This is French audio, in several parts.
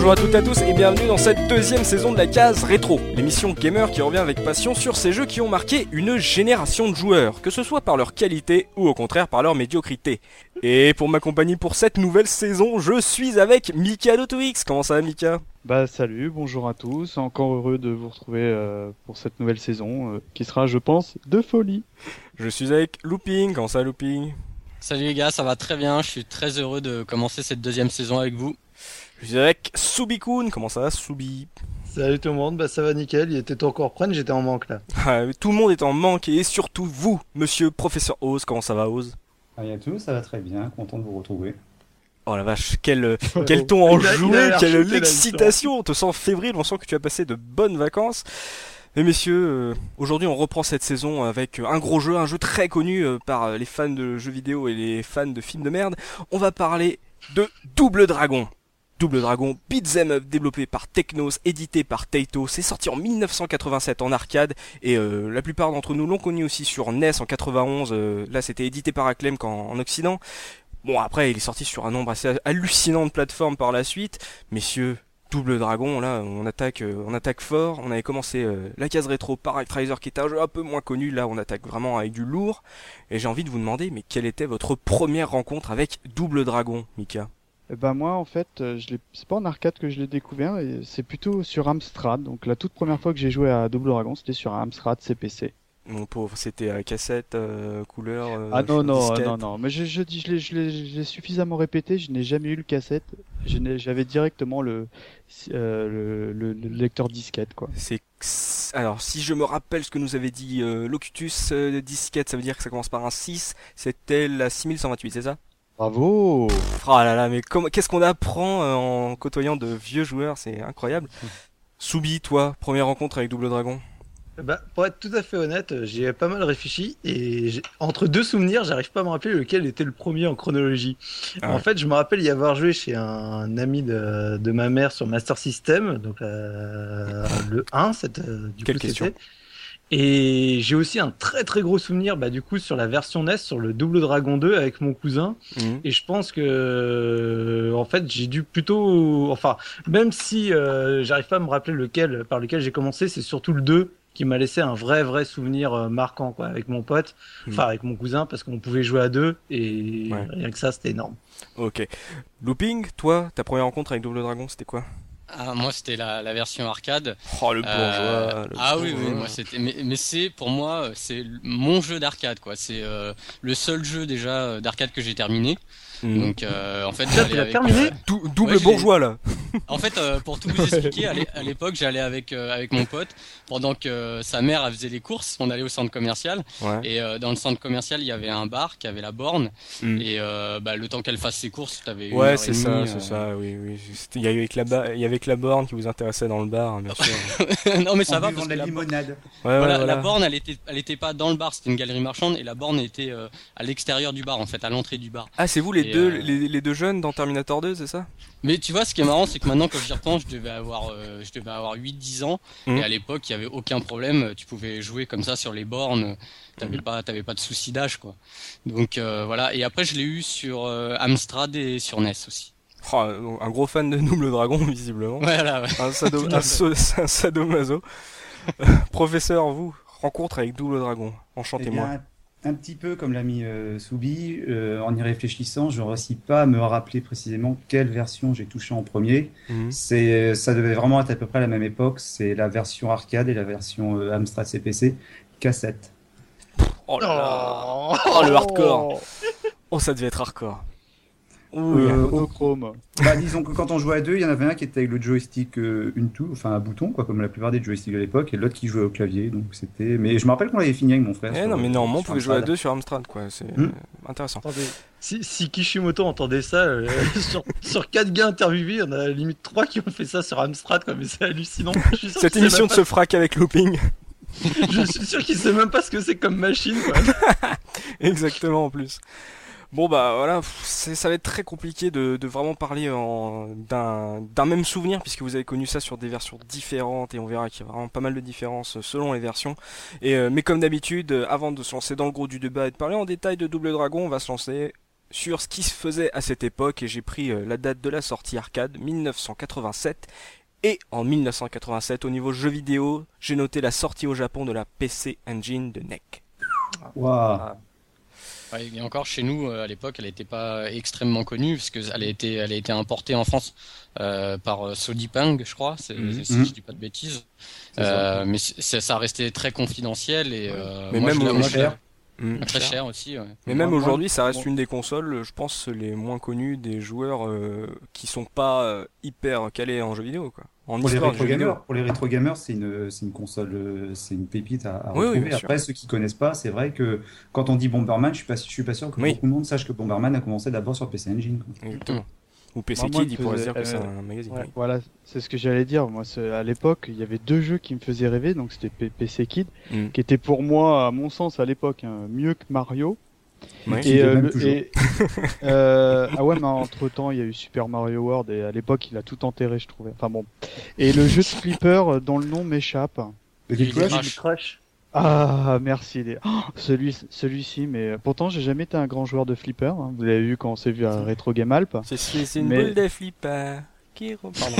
Bonjour à toutes et à tous et bienvenue dans cette deuxième saison de la case rétro, l'émission gamer qui revient avec passion sur ces jeux qui ont marqué une génération de joueurs, que ce soit par leur qualité ou au contraire par leur médiocrité. Et pour m'accompagner pour cette nouvelle saison, je suis avec Mika d'AutoX. Comment ça va Mika? Bah salut, bonjour à tous, encore heureux de vous retrouver euh, pour cette nouvelle saison euh, qui sera je pense de folie. Je suis avec Looping, comment ça va Looping? Salut les gars, ça va très bien, je suis très heureux de commencer cette deuxième saison avec vous. Je suis avec Subikun, comment ça va Subi? Salut tout le monde, bah ça va nickel, il était temps qu'on reprenne, j'étais en manque là. Ah, Tout le monde est en manque et surtout vous, monsieur professeur Oz, comment ça va Oz? Salut à tous, ça va très bien, content de vous retrouver. Oh la vache, quel, quel ton enjoué, quelle l'excitation On te sent fébrile, on sent que tu as passé de bonnes vacances. Mais messieurs, euh, aujourd'hui on reprend cette saison avec un gros jeu, un jeu très connu euh, par les fans de jeux vidéo et les fans de films de merde. On va parler de Double Dragon. Double Dragon, Beat'em Up, développé par Technos, édité par Taito. C'est sorti en 1987 en arcade et euh, la plupart d'entre nous l'ont connu aussi sur NES en 91. euh, là, c'était édité par Acclaim en Occident. Bon, après, il est sorti sur un nombre assez hallucinant de plateformes par la suite. Messieurs, Double Dragon, là, on attaque, euh, on attaque fort. On avait commencé la case rétro par Actraiser, qui était un jeu un peu moins connu. Là, on attaque vraiment avec du lourd. Et j'ai envie de vous demander, mais quelle était votre première rencontre avec Double Dragon, Mika? Eh ben moi en fait, euh, je l'ai- c'est pas en arcade que je l'ai découvert, et c'est plutôt sur Amstrad. Donc la toute première fois que j'ai joué à Double Dragon, c'était sur Amstrad CPC. Mon pauvre, c'était euh, cassette, euh, couleur. euh, ah non non disquette. non non, mais je je dis je l'ai suffisamment répété, je n'ai jamais eu le cassette, je n'ai j'avais directement le, le, le- le lecteur disquette quoi. C'est alors si je me rappelle ce que nous avait dit Locutus disquette, ça veut dire que ça commence par un 6. C'était la 6128, c'est ça? Bravo. Oh là là, mais comment- qu'est-ce qu'on apprend euh, en côtoyant de vieux joueurs, c'est incroyable. Soubi, toi, première rencontre avec Double Dragon? Bah pour être tout à fait honnête, euh, j'ai pas mal réfléchi et entre deux souvenirs, j'arrive pas à me rappeler lequel était le premier en chronologie. Ah en fait, je me rappelle y avoir joué chez un ami de, de ma mère sur Master System, donc euh, le 1, cette, du Quelle coup, question. Et j'ai aussi un très très gros souvenir bah, du coup sur la version NES, sur le Double Dragon 2 avec mon cousin. Mhm. Et je pense que, euh, en fait, j'ai dû plutôt, enfin, même si euh, j'arrive pas à me rappeler lequel, par lequel j'ai commencé, c'est surtout le 2 qui m'a laissé un vrai vrai souvenir euh, marquant quoi, avec mon pote, Mhm. enfin avec mon cousin, parce qu'on pouvait jouer à deux et Ouais. rien que ça, c'était énorme. Ok. Looping, toi, ta première rencontre avec Double Dragon, c'était quoi? Ah, moi c'était la, la version arcade. Oh, le Euh, bourgeois. le ah oui, oui, moi c'était. Mais, mais c'est pour moi euh, c'est mon jeu d'arcade quoi. C'est euh, le seul jeu déjà euh, d'arcade que j'ai terminé. Mhm. Donc euh, en fait tu l'as avec, terminé euh, Dou- double ouais, bourgeois, là. En fait, euh, pour tout vous expliquer, à l'é- à l'époque, j'allais avec euh, avec mon pote pendant que sa mère elle faisait les courses. On allait au centre commercial Ouais. et euh, dans le centre commercial, il y avait un bar qui avait la borne Mhm. et euh, bah, le temps qu'elle fasse ses courses, t'avais une Ouais, c'est ça, euh, c'est ça, oui, oui. Il y avait que la, ba- il y avait que la borne qui vous intéressait dans le bar, bien sûr. non mais ça en va parce que la limonade. Ouais, ouais, voilà, voilà. la borne, elle était, elle était pas dans le bar, c'était une galerie marchande et la borne était euh, à l'extérieur du bar, en fait, à l'entrée du bar. Ah, c'est vous les Et, deux, euh, les, les deux jeunes dans Terminator 2, c'est ça? Mais tu vois, ce qui est marrant, c'est que maintenant, quand j'y repense, je devais avoir, euh, je devais avoir 8-10 ans Mhm. et à l'époque, il y avait aucun problème. Tu pouvais jouer comme ça sur les bornes. T'avais pas, t'avais pas de souci d'âge, quoi. Donc euh, voilà. Et après, je l'ai eu sur euh, Amstrad et sur NES aussi. Oh, Un gros fan de Double Dragon, visiblement. Voilà. Ouais. Un, sado, Tout à un, fait. so- un sadomaso. Euh, Professeur, vous, rencontre avec Double Dragon. Eh Enchantez-moi. Un petit peu comme l'a mis euh, Soubi, euh, en y réfléchissant, je ne réussis pas à me rappeler précisément quelle version j'ai touché en premier. Mhm. C'est, ça devait vraiment être à peu près à la même époque. C'est la version arcade et la version euh, Amstrad CPC cassette. Oh là là. Oh, le hardcore. Oh, ça devait être hardcore. Ouh, Euh, monochrome. Bah, disons que quand on jouait à deux, il y en avait un qui était avec le joystick euh, une tour, enfin un bouton, quoi, comme la plupart des joysticks de l'époque, et l'autre qui jouait au clavier. Donc c'était. Mais je me rappelle qu'on l'avait fini avec mon frère. Eh sur- non, mais normalement, on pouvait jouer à deux sur Amstrad, quoi. C'est Hmm. intéressant. Attendez, si, si Kishimoto entendait ça, euh, sur, sur 4 gars interviewés, on a à la limite 3 qui ont fait ça sur Amstrad, quoi, mais c'est hallucinant. Cette émission même ne se fera qu'avec Looping. Je suis sûr qu'il sait même pas ce que c'est comme machine, quoi. Exactement, en plus. Bon bah voilà, ça va être très compliqué de, vraiment parler d'un même souvenir puisque vous avez connu ça sur des versions différentes et on verra qu'il y a vraiment pas mal de différences selon les versions. Euh, mais comme d'habitude, euh, avant de se lancer dans le gros du débat et de parler en détail de Double Dragon, on va se lancer sur ce qui se faisait à cette époque et j'ai pris euh, la date de la sortie arcade 1987 et en 1987 au niveau jeu vidéo j'ai noté la sortie au Japon de la PC Engine de NEC. Ouais, et encore chez nous euh, à l'époque, elle n'était pas extrêmement connue parce qu'elle a été, elle a été importée en France euh, par euh, Sodipang, je crois, c'est, Mhm. si je dis pas de bêtises. Euh, mais ça restait très confidentiel et euh, Mais moi, même je l'ai- au- moi, je l'ai- cher. Mm. très cher aussi. ouais. Mais même aujourd'hui, ça reste une des consoles, je pense, les moins connues des joueurs euh, qui sont pas euh, hyper calés en jeux vidéo, quoi. En Pour les rétro gamers, pour les rétro gamers, c'est une, c'est une console, euh, c'est une pépite à, à Oui, oui, retrouver. sûr. Après, ceux qui connaissent pas, c'est vrai que quand on dit Bomberman, je suis pas, je suis pas sûr que Oui. beaucoup de monde sache que Bomberman a commencé d'abord sur PC Engine. quoi. Exactement. Ou PC Moi, Kid, il pourrait se dire que c'est un magazine. Ouais, oui. Voilà, c'est ce que j'allais dire. Moi, à l'époque, il y avait deux jeux qui me faisaient rêver. Donc, c'était PC Kid, Mm. qui était pour moi, à mon sens, à l'époque, hein, mieux que Mario. Ouais. Qui Et, euh, et- euh, ah ouais, mais entre temps, il y a eu Super Mario World et à l'époque, il a tout enterré, je trouvais. Enfin bon. Et le jeu de flipper euh, dont le nom m'échappe. Crush. Ah, merci. Les... Oh, celui, celui-ci, mais euh, pourtant, j'ai jamais été un grand joueur de flipper. hein. Vous l'avez vu quand on s'est vu à Retro Game Alp. C'est- une Mais- boule de flipper. Qui re- Pardon.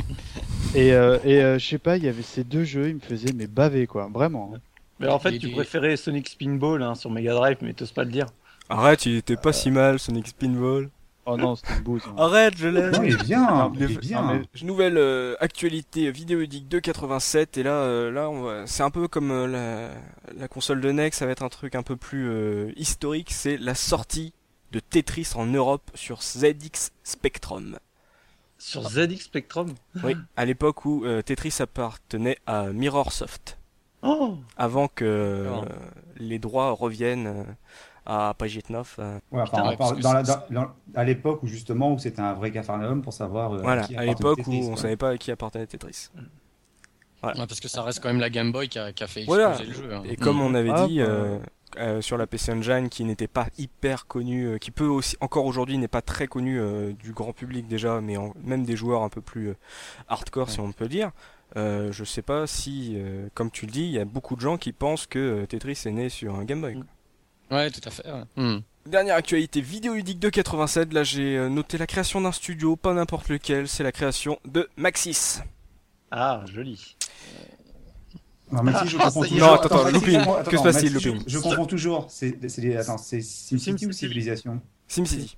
Et, euh, et euh, je sais pas, il y avait ces deux jeux, ils me faisaient mais baver quoi, vraiment. hein. Mais en fait, tu préférais Sonic Spinball hein, sur Mega Drive, mais t'oses pas le dire. Arrête, il était pas si mal, Sonic Spinball. Oh non, c'était une bouse. hein. Arrête, je l'ai. Non, il est bien, il est bien. non, Nouvelle euh, actualité vidéoludique de 87 et là, euh, là, on va- c'est un peu comme euh, la, la console de NEC, ça va être un truc un peu plus euh, historique. C'est la sortie de Tetris en Europe sur ZX Spectrum. Sur ZX Spectrum? Oui, à l'époque où euh, Tetris appartenait à Mirrorsoft, Oh avant que euh, D'accord. les droits reviennent euh, à Pagitnov. euh. Ouais, on ouais, dans à l'époque où justement où c'était un vrai cafarnaum pour savoir. euh, Voilà, qui à l'époque où on quoi. savait pas à qui appartenait Tetris. Ouais, parce que ça reste quand même la Game Boy qui a, qui a fait exploser Voilà. le jeu. hein. Et comme Mm. on avait Ah, dit euh, euh, sur la PC Engine, qui n'était pas hyper connu, euh, qui peut aussi encore aujourd'hui n'est pas très connu euh, du grand public déjà, mais en- même des joueurs un peu plus euh, hardcore si on peut dire. Euh, je sais pas si, euh, comme tu le dis, il y a beaucoup de gens qui pensent que euh, Tetris est né sur un Game Boy. quoi. Ouais, tout à fait. ouais. Mm. Dernière actualité vidéoludique de 87, là j'ai euh, noté la création d'un studio, pas n'importe lequel, c'est la création de Maxis. Ah, joli. Non, je Ah, y est. toujours. Non, attends, attends, Looping. Que se passe-t-il, je- Looping Je confonds toujours. C'est, c'est attends, c'est SimCity ou. Civilisation? SimCity.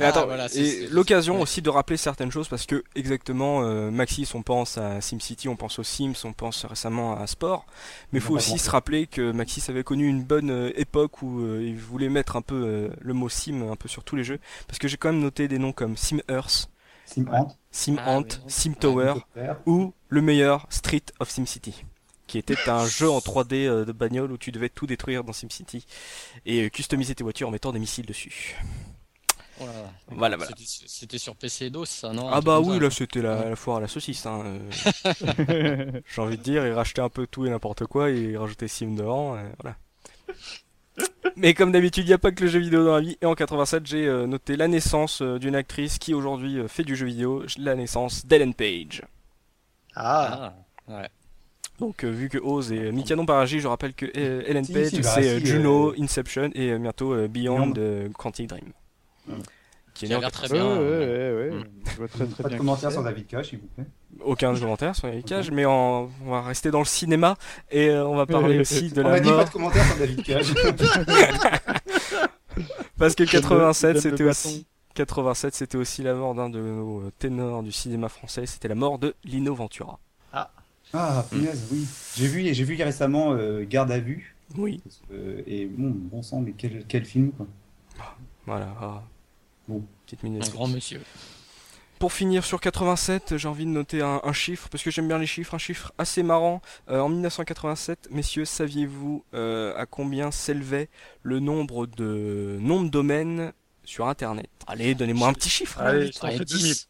Ah, attends, voilà, c'est- et l'occasion ouais. aussi de rappeler certaines choses parce que exactement euh, Maxis on pense à SimCity, on pense aux Sims, on pense récemment à Sport, mais il faut aussi se rappeler que Maxis avait connu une bonne euh, époque où euh, il voulait mettre un peu euh, le mot Sim un peu sur tous les jeux parce que j'ai quand même noté des noms comme Sim Earth, Sim Ant, Sim Ah, Ant, oui. Sim Tower ou le meilleur Street of SimCity qui était un jeu en 3D euh, de bagnole où tu devais tout détruire dans SimCity et euh, customiser tes voitures en mettant des missiles dessus. Oh là là. Voilà, voilà. C'était- sur PC DOS, ça, non Ah bah oui, là c'était la, la foire à la saucisse. Hein. euh. J'ai envie de dire, ils rachetaient un peu tout et n'importe quoi et ils rajoutaient Sim devant. euh, voilà. Mais comme d'habitude, il n'y a pas que le jeu vidéo dans la vie. Et en 87, j'ai noté la naissance d'une actrice qui aujourd'hui fait du jeu vidéo, la naissance d'Ellen Page. Ah, Ah, ouais. Donc euh, vu que Oz et Mika n'ont pas réagi, je rappelle que euh, Ellen Si, Page si, bah, c'est euh, si, Juno, euh, Inception et euh, bientôt euh, Beyond Beyond. euh, Quantic Dream. Mm. Qui est Qui a l'air très bien. ouais, euh, ouais, ouais, Mm. Je vois très très Pas bien. de c'est. sur David Cage, s'il vous plaît. Aucun commentaire sur Eric Cage, mais en- on va rester dans le cinéma et euh, on va parler aussi de On la a dit pas mort de sur David Cage. parce que J'aime le- 87 j'aime le c'était aussi 87 c'était aussi la mort d'un de nos euh, ténors du cinéma français, c'était la mort de Lino Ventura. Ah, punaise, oui. J'ai vu, j'ai vu récemment euh, Garde à vue. Oui, Euh, et bon, bon sang, mais quel, quel film, quoi. voilà. ah. Bon. Petite minute. Un grand monsieur. Pour finir sur 87, j'ai envie de noter un, un chiffre, parce que j'aime bien les chiffres, un chiffre assez marrant. Euh, en 1987, messieurs, saviez-vous euh, à combien s'élevait le nombre de noms de domaines sur Internet? Allez, donnez-moi un petit chiffre. là, Allez, vite. je t'en Ouais, fais 10.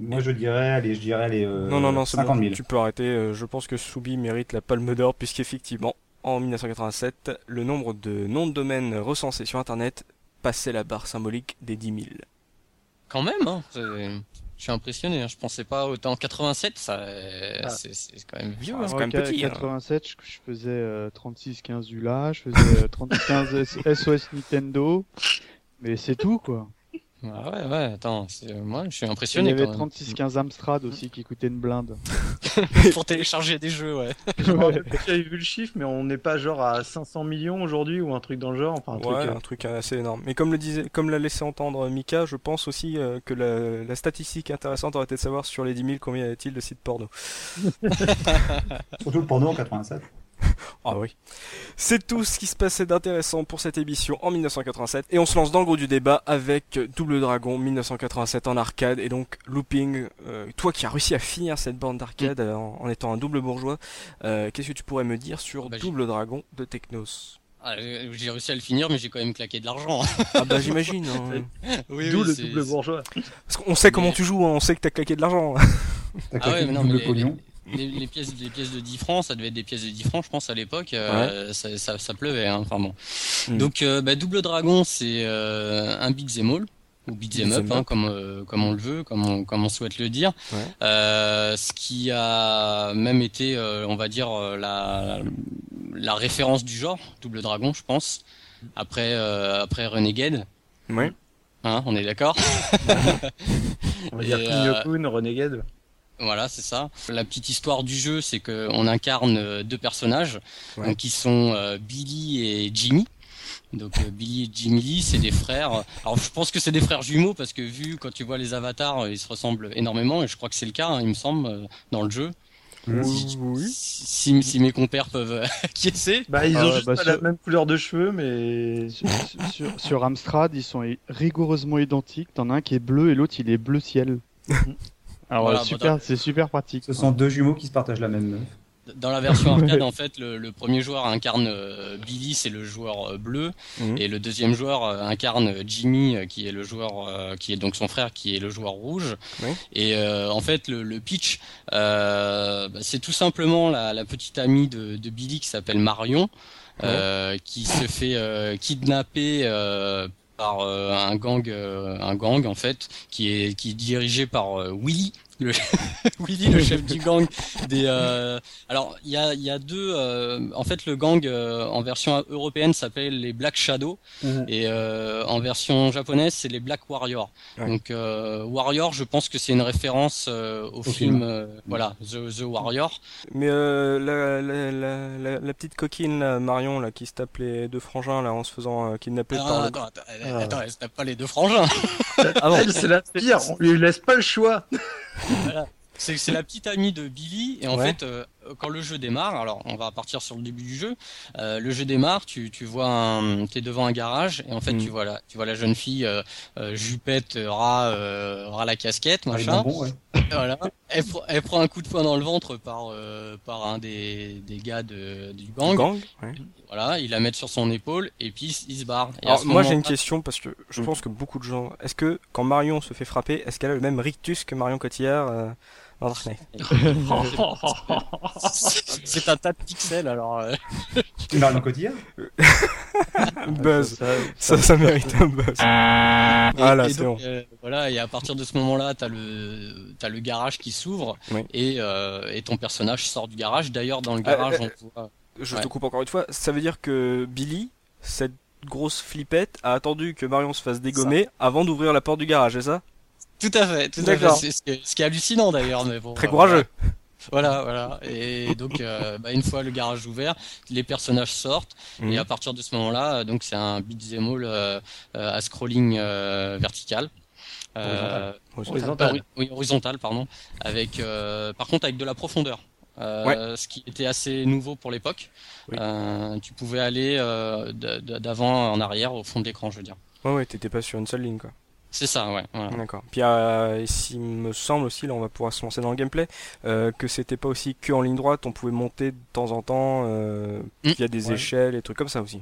2000. Moi, je dirais, allez, je dirais, allez, euh, non, non, non, c'est 50 bon, 000. tu peux arrêter. euh, je pense que Soubi mérite la palme d'or, puisqu'effectivement, en 1987, le nombre de noms de domaines recensés sur Internet passait la barre symbolique des 10 000. Quand même, hein. Je suis impressionné. Hein. Je pensais pas autant. 87, ça, Ah. c'est quand même vieux. Ah, hein. c'est quand même petit, hein. 87, je, je faisais euh, 36-15 ULA, je faisais euh, 30-15 S- SOS Nintendo, mais c'est tout quoi. Ah ouais, ouais. Attends, c'est- moi, je suis Il y impressionné. avait quand même. 36-15 Amstrad aussi qui coûtait une blinde. Pour télécharger des jeux, ouais. Si j'avais vu le chiffre, mais on n'est pas genre à 500 millions aujourd'hui ou un truc dans le genre. Enfin, un ouais, truc. euh, un truc assez énorme. Mais comme le disait, comme l'a laissé entendre Mika, je pense aussi euh, que la, la statistique intéressante aurait été de savoir sur les 10 000 combien y a-t-il de sites porno. Surtout le porno en 87. Ah oui. C'est tout ce qui se passait d'intéressant pour cette émission en 1987. Et on se lance dans le gros du débat avec Double Dragon 1987 en arcade. Et donc, Looping, euh, toi qui as réussi à finir cette bande d'arcade euh, en, en étant un double bourgeois, euh, qu'est-ce que tu pourrais me dire sur Bah, Double Dragon de Technos? Ah, j'ai j'ai réussi à le finir, mais j'ai quand même claqué de l'argent. Ah bah j'imagine. hein. oui, D'où oui, le double bourgeois. Parce qu'on sait comment tu joues, hein, on sait que t'as claqué de l'argent. T'as Ah ouais, claqué mais mais double les, pognon. les, les pièces, les pièces de 10 francs, ça devait être des pièces de 10 francs, je pense, à l'époque. euh, ça, ça, ça pleuvait, hein, enfin bon. Mm. Donc, euh, bah, Double Dragon, c'est euh, un beat'em all, ou beat'em up, Beat'em hein, up. comme, euh, comme on le veut, comme on, comme on souhaite le dire. Ouais. Euh, ce qui a même été, euh, on va dire, euh, la, la référence du genre, Double Dragon, je pense. Après, euh, après Renegade, Ouais. hein, on est d'accord On va dire euh, Kunio-kun, Renegade. Voilà, c'est ça. La petite histoire du jeu, c'est qu'on incarne euh, deux personnages, Ouais. donc qui sont euh, Billy et Jimmy. Donc euh, Billy et Jimmy Lee, c'est des frères. Alors je pense que c'est des frères jumeaux parce que vu quand tu vois les avatars, ils se ressemblent énormément et je crois que c'est le cas, hein, il me semble, dans le jeu. Si, Oui. si, si mes compères peuvent acquiescer. Bah, ils ont juste bah, pas sur- la même couleur de cheveux, mais. Sur, sur- sur Amstrad, ils sont rigoureusement identiques. T'en as un qui est bleu et l'autre il est bleu ciel. Alors Voilà, bah, super, dans- c'est super pratique. Ce sont deux jumeaux qui se partagent la même meuf. Dans la version arcade, en fait, le, le premier joueur incarne euh, Billy, c'est le joueur euh, bleu, Mhm. et le deuxième joueur euh, incarne Jimmy, euh, qui est le joueur, euh, qui est donc son frère, qui est le joueur rouge. Et euh, en fait, le, le pitch, euh, bah, c'est tout simplement la, la petite amie de, de Billy qui s'appelle Marion, euh, qui se fait euh, kidnapper. euh, par euh, un gang, euh, un gang en fait, qui est qui est dirigé par euh, Willy, le Willy, le chef du gang des. euh, alors il y a il y a deux. euh, en fait, le gang euh, en version européenne s'appelle les Black Shadow Mhm. et euh, en version japonaise c'est les Black Warrior. Ouais. Donc euh, Warrior, je pense que c'est une référence euh, au, film, film. euh, voilà The, The Warrior. Mais euh, la, la, la, la, la petite coquine là, Marion là qui se tape les deux frangins là en se faisant euh, kidnapper Ah, par le... attends, attends, attends, elle se tape pas les deux frangins. Ah bon Elle, c'est la pire, on lui laisse pas le choix. C'est c'est la petite amie de Billy et en Ouais. fait euh, quand le jeu démarre, alors on va partir sur le début du jeu. euh, le jeu démarre, tu tu vois t'es devant un garage et en fait Mm. tu vois la tu vois la jeune fille euh, euh, jupette ras euh, ras la casquette Ah, machin. ouais. Voilà. Elle, pr- elle prend un coup de poing dans le ventre par euh, par un des des gars de, du gang. gang ouais. Voilà, il la met sur son épaule et puis il se barre. Et à Alors moi j'ai une question parce que je Mm. pense que beaucoup de gens... Est-ce que quand Marion se fait frapper, est-ce qu'elle a le même rictus que Marion Cotillard euh, Knight C'est un tas de pixels alors. euh, Marion Cotillard Buzz Ça, ça, ça mérite un buzz. Et- Voilà, et c'est bon. euh, voilà, et à partir de ce moment-là, t'as le t'as le garage qui s'ouvre Oui. et euh, et ton personnage sort du garage. D'ailleurs, dans le Ah, garage, euh, on voit. Je Ouais. te coupe encore une fois, ça veut dire que Billy, cette grosse flippette, a attendu que Marion se fasse dégommer avant d'ouvrir la porte du garage, c'est ça? Tout à fait, tout à fait. D'accord. C'est ce, qui est- ce qui est hallucinant d'ailleurs, mais bon. Très euh, courageux. Voilà, voilà. Et donc, euh, bah, une fois le garage ouvert, les personnages sortent Mhm. et à partir de ce moment-là, euh, donc c'est un beat'em all euh, euh, à scrolling euh, vertical. Euh, Horizontal. oui, oui, horizontal, pardon. Avec, euh, par contre, avec de la profondeur. Euh, Ce qui était assez nouveau pour l'époque. Oui. Euh, tu pouvais aller euh, d'avant en arrière au fond de l'écran, je veux dire. Ouais, ouais, t'étais pas sur une seule ligne, quoi. C'est ça, ouais. voilà. D'accord. Puis, euh, il me semble aussi, là, on va pouvoir se lancer dans le gameplay, euh, que c'était pas aussi que en ligne droite, on pouvait monter de temps en temps, euh, Mm. via des Ouais. échelles et trucs comme ça aussi.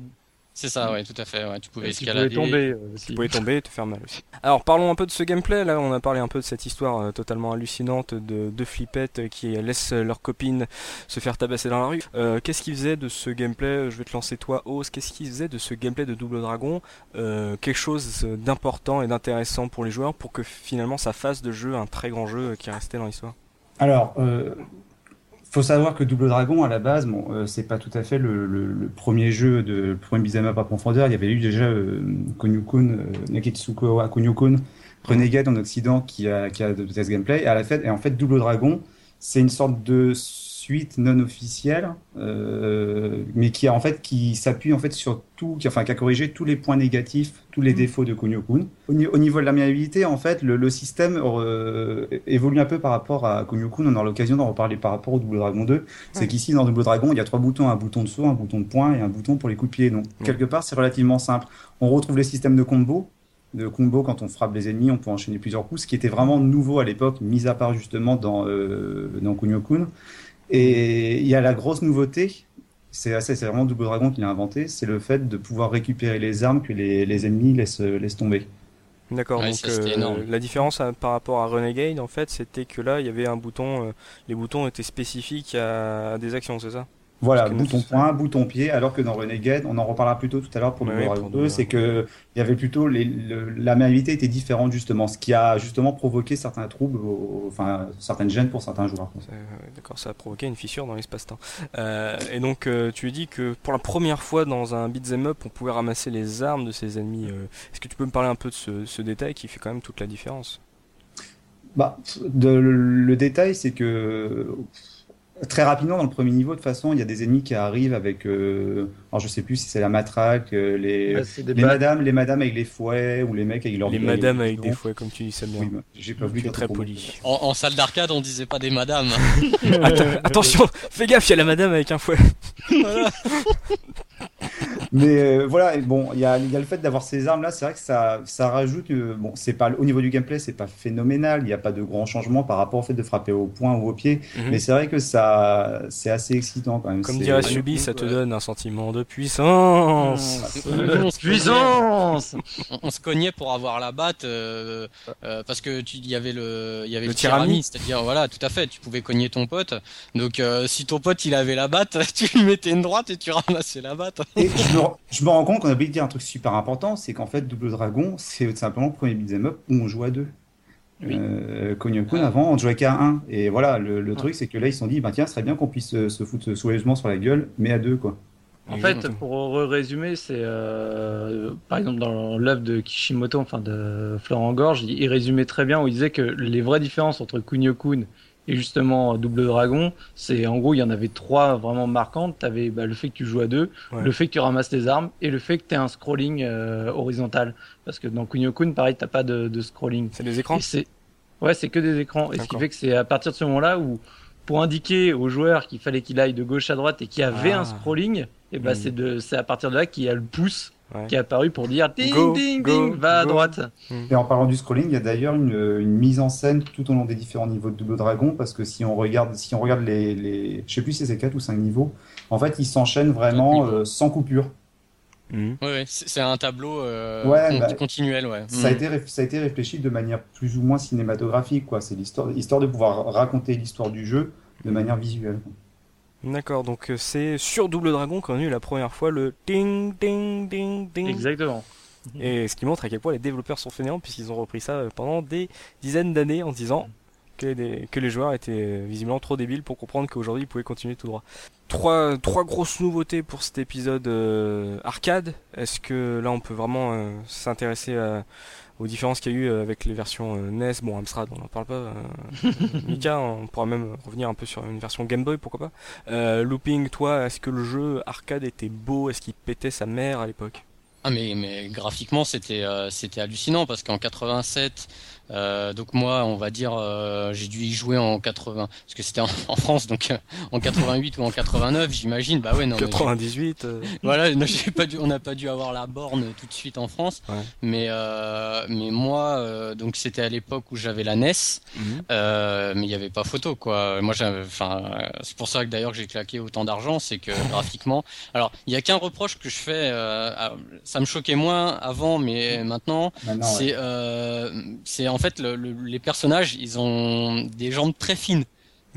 C'est ça, ouais, tout à fait. Ouais. Tu pouvais Et tu escalader. pouvais tomber euh, aussi. Tu pouvais tomber et te faire mal aussi. Alors parlons un peu de ce gameplay. Là, on a parlé un peu de cette histoire euh, totalement hallucinante de deux flippettes euh, qui laissent leurs copines se faire tabasser dans la rue. Euh, Qu'est-ce qui faisait de ce gameplay? Je vais te lancer toi, Ose. Qu'est-ce qui faisait de ce gameplay de Double Dragon? Euh, quelque chose d'important et d'intéressant pour les joueurs pour que finalement ça fasse de jeu un très grand jeu euh, qui est resté dans l'histoire Alors, euh, faut savoir que Double Dragon, à la base, bon, euh, c'est pas tout à fait le, le- le premier jeu, de, le premier beat'em up à profondeur. Il y avait eu déjà euh, Konyo-kun, euh, Neketsuko wa Konyo-kun, Renegade en Occident qui a, qui a adopté ce gameplay. Et, à la fait, et en fait, Double Dragon, c'est une sorte de suite non officielle, euh, mais qui a, en fait qui s'appuie en fait sur tout, qui, enfin qui a corrigé tous les points négatifs, tous les défauts de Kunio-kun. Au, ni- au niveau de la maniabilité, en fait, le, le système euh, évolue un peu par rapport à Kunio-kun. On aura l'occasion d'en reparler par rapport au Double Dragon 2. C'est qu'ici dans Double Dragon, il y a trois boutons un bouton de saut, un bouton de poing et un bouton pour les coups de pied. Donc quelque part, c'est relativement simple. On retrouve les systèmes de combo. De combo, quand on frappe les ennemis, on peut enchaîner plusieurs coups, ce qui était vraiment nouveau à l'époque, mis à part justement dans, euh, dans Kunio-kun. Et il y a la grosse nouveauté, c'est assez, c'est vraiment Double Dragon qui l'a inventé, c'est le fait de pouvoir récupérer les armes que les, les ennemis laissent, laissent tomber. D'accord, Ouais, donc euh, la différence euh, par rapport à Renegade, en fait, c'était que là, il y avait un bouton, euh, les boutons étaient spécifiques à, à des actions, c'est ça? Voilà, bouton point, bouton pied, alors que dans Renegade, on en reparlera plus tôt tout à l'heure pour pour 2, Double c'est que il y avait plutôt les, le- la maniabilité était différente justement, ce qui a justement provoqué certains troubles, au- enfin certaines gênes pour certains joueurs. D'accord, ça a provoqué une fissure dans l'espace-temps. Euh, et donc, euh, tu dis que pour la première fois dans un beat'em up, on pouvait ramasser les armes de ses ennemis. euh. Est-ce que tu peux me parler un peu de ce, ce détail qui fait quand même toute la différence? Bah, de, le détail, c'est que très rapidement dans le premier niveau, de toute façon, il y a des ennemis qui arrivent avec, euh, alors je sais plus si c'est la matraque, euh, les, madames, les madames avec les fouets ou les mecs avec leurs Les madames avec des fouets, comme tu dis, ça bien. Oui, j'ai pas dire très poli. En, en salle d'arcade, on disait pas des madames. Atten- attention, fais gaffe, il y a la madame avec un fouet. Mais euh, voilà, et bon, il y a, il y a le fait d'avoir ces armes-là, c'est vrai que ça, ça rajoute. euh, bon, c'est pas au niveau du gameplay, c'est pas phénoménal. Il n'y a pas de grands changements par rapport au fait de frapper au poing ou au pied, mais c'est vrai que ça, c'est assez excitant quand même. Comme dirait Subi, ça te donne un sentiment de puissance. on, se cognait, Puissance on- se cognait pour avoir la batte euh, euh, parce que tu il y avait le il y avait Le le, tyrannie. tyrannie, c'est-à-dire voilà, tout à fait, tu pouvais cogner ton pote. Donc euh, si ton pote il avait la batte, tu lui mettais une droite et tu ramassais la batte. Et je me, je me rends compte qu'on a oublié de dire un truc super important, c'est qu'en fait, Double Dragon, c'est simplement le premier beat'em up où on joue à deux. Oui. Euh, Konyo-kun, avant, on jouait qu'à un. Et voilà, le, le truc, c'est que là, ils se sont dit, bah tiens, ce serait bien qu'on puisse euh, se foutre soigneusement sur la gueule, mais à deux, quoi. En fait, pour résumer, c'est euh, par exemple dans l'œuvre de Kishimoto, enfin de Florent Gorge, il, il résumait très bien où il disait que les vraies différences entre Kunio-kun et justement Double Dragon, c'est en gros il y en avait trois vraiment marquantes. T'avais bah, le fait que tu joues à deux, Ouais. le fait que tu ramasses tes armes et le fait que tu un scrolling euh, horizontal. Parce que dans Kunio-kun, pareil, t'as pas de, de scrolling. C'est des écrans ouais, c'est que des écrans. Et ce qui fait que c'est à partir de ce moment-là où pour indiquer au joueur qu'il fallait qu'il aille de gauche à droite et qu'il y avait Ah. un scrolling, et c'est de c'est à partir de là qu'il y a le pouce Ouais. qui est apparu pour dire ding Go, ding go, ding va à droite. Et en parlant du scrolling, il y a d'ailleurs une, une mise en scène tout au long des différents niveaux de Double Dragon, parce que si on regarde, si on regarde les, les je sais plus si c'est 4 ou 5 niveaux, en fait, ils s'enchaînent vraiment euh, sans coupure. Ouais, ouais, c'est un tableau euh, Ouais, con- bah, continuel, ouais. Ça a, Mm. été, ça a été réfléchi de manière plus ou moins cinématographique, quoi. C'est l'histoire, histoire de pouvoir raconter l'histoire du jeu de manière visuelle. D'accord, donc euh, c'est sur Double Dragon qu'on a eu la première fois le ding ding ding ding. Exactement. Et ce qui montre à quel point les développeurs sont fainéants puisqu'ils ont repris ça euh, pendant des dizaines d'années en se disant que les, que les joueurs étaient euh, visiblement trop débiles pour comprendre qu'aujourd'hui ils pouvaient continuer tout droit. Trois, trois grosses nouveautés pour cet épisode euh, arcade. Est-ce que là on peut vraiment euh, s'intéresser aux différences qu'il y a eu euh, avec les versions NES Bon, Amstrad, on n'en parle pas. Mika, on pourra même revenir un peu sur une version Game Boy, pourquoi pas. Looping, toi, est-ce que le jeu arcade était beau? Est-ce qu'il pétait sa mère à l'époque? Ah mais, mais graphiquement c'était c'était hallucinant parce qu'en 87 Euh, donc moi, on va dire, euh, j'ai dû y jouer en 80, parce que c'était en, en, France, donc euh, en 88 ou en 89, j'imagine. Bah ouais, non. 98. Voilà, non, pas dû, on n'a pas dû avoir la borne tout de suite en France. Ouais. Mais mais moi, donc c'était à l'époque où j'avais la NES, Mhm. mais il n'y avait pas photo quoi. Moi, enfin, c'est pour ça que d'ailleurs j'ai claqué autant d'argent, c'est que graphiquement, alors il y a qu'un reproche que je fais, ça me choquait moins avant, mais maintenant, Maintenant, c'est ouais. c'est en fait le, le, les personnages, ils ont des jambes très fines.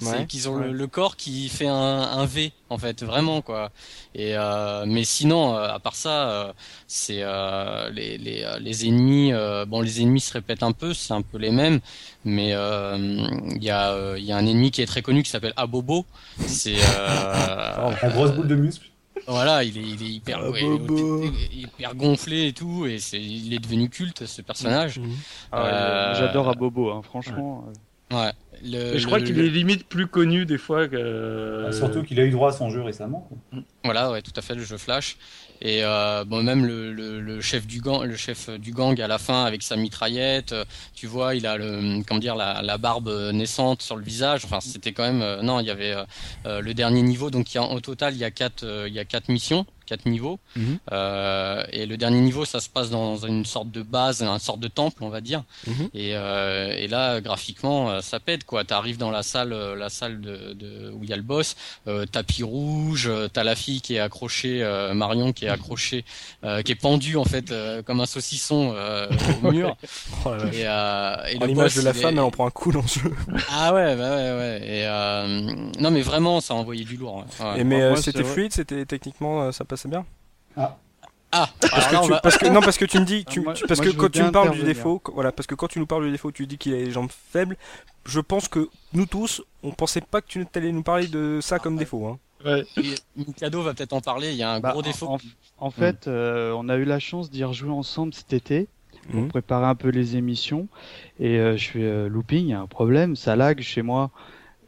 Ouais. C'est qu'ils ont Ouais. le, le corps qui fait un, un V en fait, vraiment quoi. Et euh, mais sinon, euh, à part ça, euh, c'est euh, les, les, euh, les ennemis. euh, bon, les ennemis se répètent un peu, c'est un peu les mêmes, mais euh, il y a euh, il y a un ennemi qui est très connu qui s'appelle Abobo. C'est euh, La grosse boule de muscle. Voilà, il est, il est hyper, ouais, est hyper gonflé et tout, et c'est il est devenu culte ce personnage. Mhm. Ah Euh, J'adore Abobo, hein, franchement. Ouais. Le, Et je crois le- qu'il le- est limite plus connu des fois que. Ah, Surtout qu'il a eu droit à son jeu récemment. quoi. Voilà, ouais, tout à fait, le jeu Flash. Et euh, bon, même le, le, le chef du gang, le chef du gang à la fin avec sa mitraillette, euh, tu vois, il a le, comment dire, la, la barbe naissante sur le visage. Enfin, c'était quand même, euh, non, il y avait euh, euh, le dernier niveau. Donc, il y a, au total, il y a quatre, euh, il y a quatre missions, quatre niveaux. Mhm. Euh, et le dernier niveau, ça se passe dans une sorte de base, une sorte de temple, on va dire. Mhm. Et, euh, et là, graphiquement, euh, ça pète quoi. T'arrives dans la salle, la salle de, de où il y a le boss, euh, tapis rouge, t'as la fille qui est accrochée, euh, Marion qui est accrochée, euh, qui est pendue en fait euh, comme un saucisson euh, au mur. Oh. Et, euh, et Oh, L'image de la est- femme, elle en prend un coup dans le jeu. Ah ouais, bah ouais, ouais. Et euh, non, mais vraiment, ça a envoyé du lourd. ouais. Ouais. Et mais euh, c'était fluide, c'était techniquement ça passait bien. Ah, Parce alors que, tu, va- parce que non parce que tu me dis tu- Moi- tu- parce moi, que quand tu me parles du défaut qu- voilà parce que quand tu nous parles du défaut tu dis qu'il a les jambes faibles je pense que nous tous on pensait pas que tu allais nous parler de ça comme défaut hein. Ouais. Mikado va peut-être en parler. Il y a un Bah, gros défaut. En, en fait, euh, on a eu la chance d'y rejouer ensemble cet été pour Mhm. préparer un peu les émissions. Et euh, je fais euh, looping, il y a un problème, ça lag chez moi.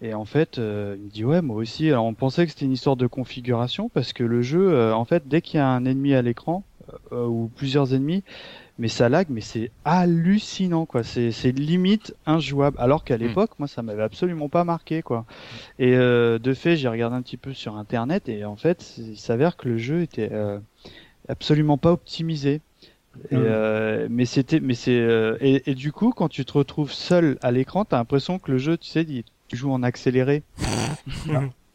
Et en fait, euh, il me dit ouais, moi aussi. Alors on pensait que c'était une histoire de configuration parce que le jeu, euh, en fait, dès qu'il y a un ennemi à l'écran euh, ou plusieurs ennemis, mais ça lag, mais c'est hallucinant quoi. C'est c'est limite injouable. Alors qu'à l'époque, moi, ça m'avait absolument pas marqué quoi. Et euh, de fait, j'ai regardé un petit peu sur internet et en fait, il s'avère que le jeu était euh, absolument pas optimisé. Et, Mhm. euh, mais c'était, mais c'est, euh, et, et du coup, quand tu te retrouves seul à l'écran, t'as l'impression que le jeu, tu sais, il- tu joues en accéléré.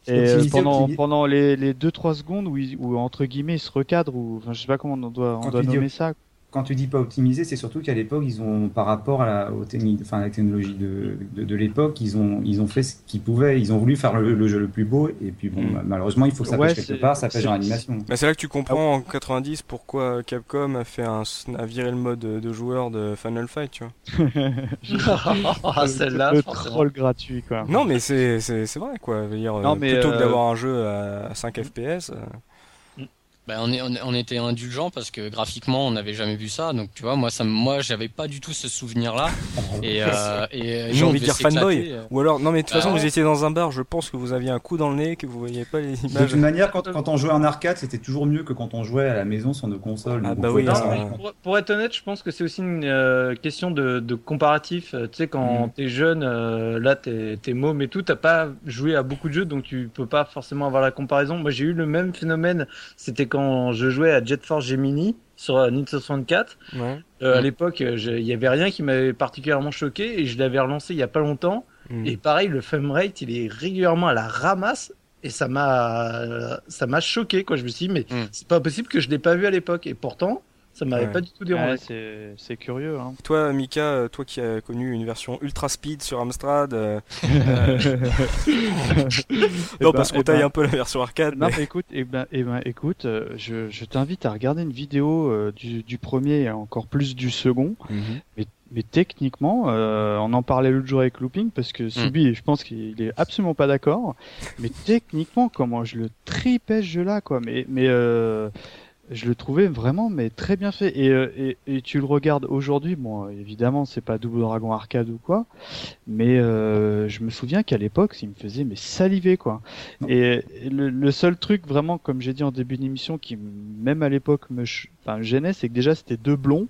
Et euh, pendant pendant les les deux trois secondes où, il- où entre guillemets il se recadre ou enfin je sais pas comment on doit on doit nommer ça. Quand tu dis pas optimisé, c'est surtout qu'à l'époque, ils ont, par rapport à la, aux techniques, enfin, à la technologie de, de, de l'époque, ils ont, ils ont fait ce qu'ils pouvaient. Ils ont voulu faire le, le jeu le plus beau, et puis bon, Mm. bah, malheureusement, il faut que ça Ouais, pêche quelque part, ça pêche en animation. Mais c'est là que tu comprends en 90 pourquoi Capcom a fait un a viré le mode de joueur de Final Fight tu vois. ah, celle-là, le troll gratuit quoi. Non mais c'est c'est c'est vrai quoi, dire, Non, euh, mais, plutôt que euh, d'avoir un jeu à 5 FPS. Euh, Ben, on, est, on, on était indulgent parce que graphiquement on n'avait jamais vu ça donc tu vois moi ça me- moi j'avais pas du tout ce souvenir là et, euh, et J'ai envie de dire fanboy. euh. Ou alors non mais de toute Ah façon ouais. vous étiez dans un bar, je pense que vous aviez un coup dans le nez que vous voyez pas les De images. toute manière, quand, quand on jouait en arcade, c'était toujours mieux que quand on jouait à la maison sur nos consoles. Ah bah oui, Non, pour, pour être honnête, je pense que c'est aussi une euh, question de, de comparatif. Euh, Tu sais, quand Mm. t'es jeune, euh, là, t'es t'es môme et tout, t'as pas joué à beaucoup de jeux, donc tu peux pas forcément avoir la comparaison. Moi, j'ai eu le même phénomène. C'était quand je jouais à Jet Force Gemini sur euh, Nintendo 64. Ouais. Euh, À Mm. l'époque, euh, il y avait rien qui m'avait particulièrement choqué et je l'avais relancé il y a pas longtemps. Mm. Et pareil, le framerate, il est régulièrement à la ramasse. Et ça m'a, ça m'a choqué, quoi. Je me suis dit, mais Mm. c'est pas possible que je l'ai pas vu à l'époque. Et pourtant, ça m'avait Ouais. pas du tout dérangé. Ouais, c'est c'est curieux hein. Toi Mika, euh, toi qui as connu une version ultra speed sur Amstrad, euh, Eh non ben, parce qu'on eh taille ben, un peu la version arcade. Non, mais- écoute, eh ben, eh ben, écoute, euh, je, je t'invite à regarder une vidéo euh, du, du premier et encore plus du second. Mhm. Mais, mais techniquement, euh, on en parlait l'autre jour avec Looping parce que Subi, je pense qu'il est absolument pas d'accord. Mais techniquement, comment je le tripais ce jeu-là, quoi. Mais, mais euh, je le trouvais vraiment, mais très bien fait. Et, euh, et, et tu le regardes aujourd'hui, bon, évidemment, c'est pas Double Dragon Arcade ou quoi, mais euh, je me souviens qu'à l'époque, il me faisait mais saliver, quoi. Et, et le, le seul truc vraiment, comme j'ai dit en début d'émission, qui même à l'époque me, me gênait, c'est que déjà c'était deux blonds.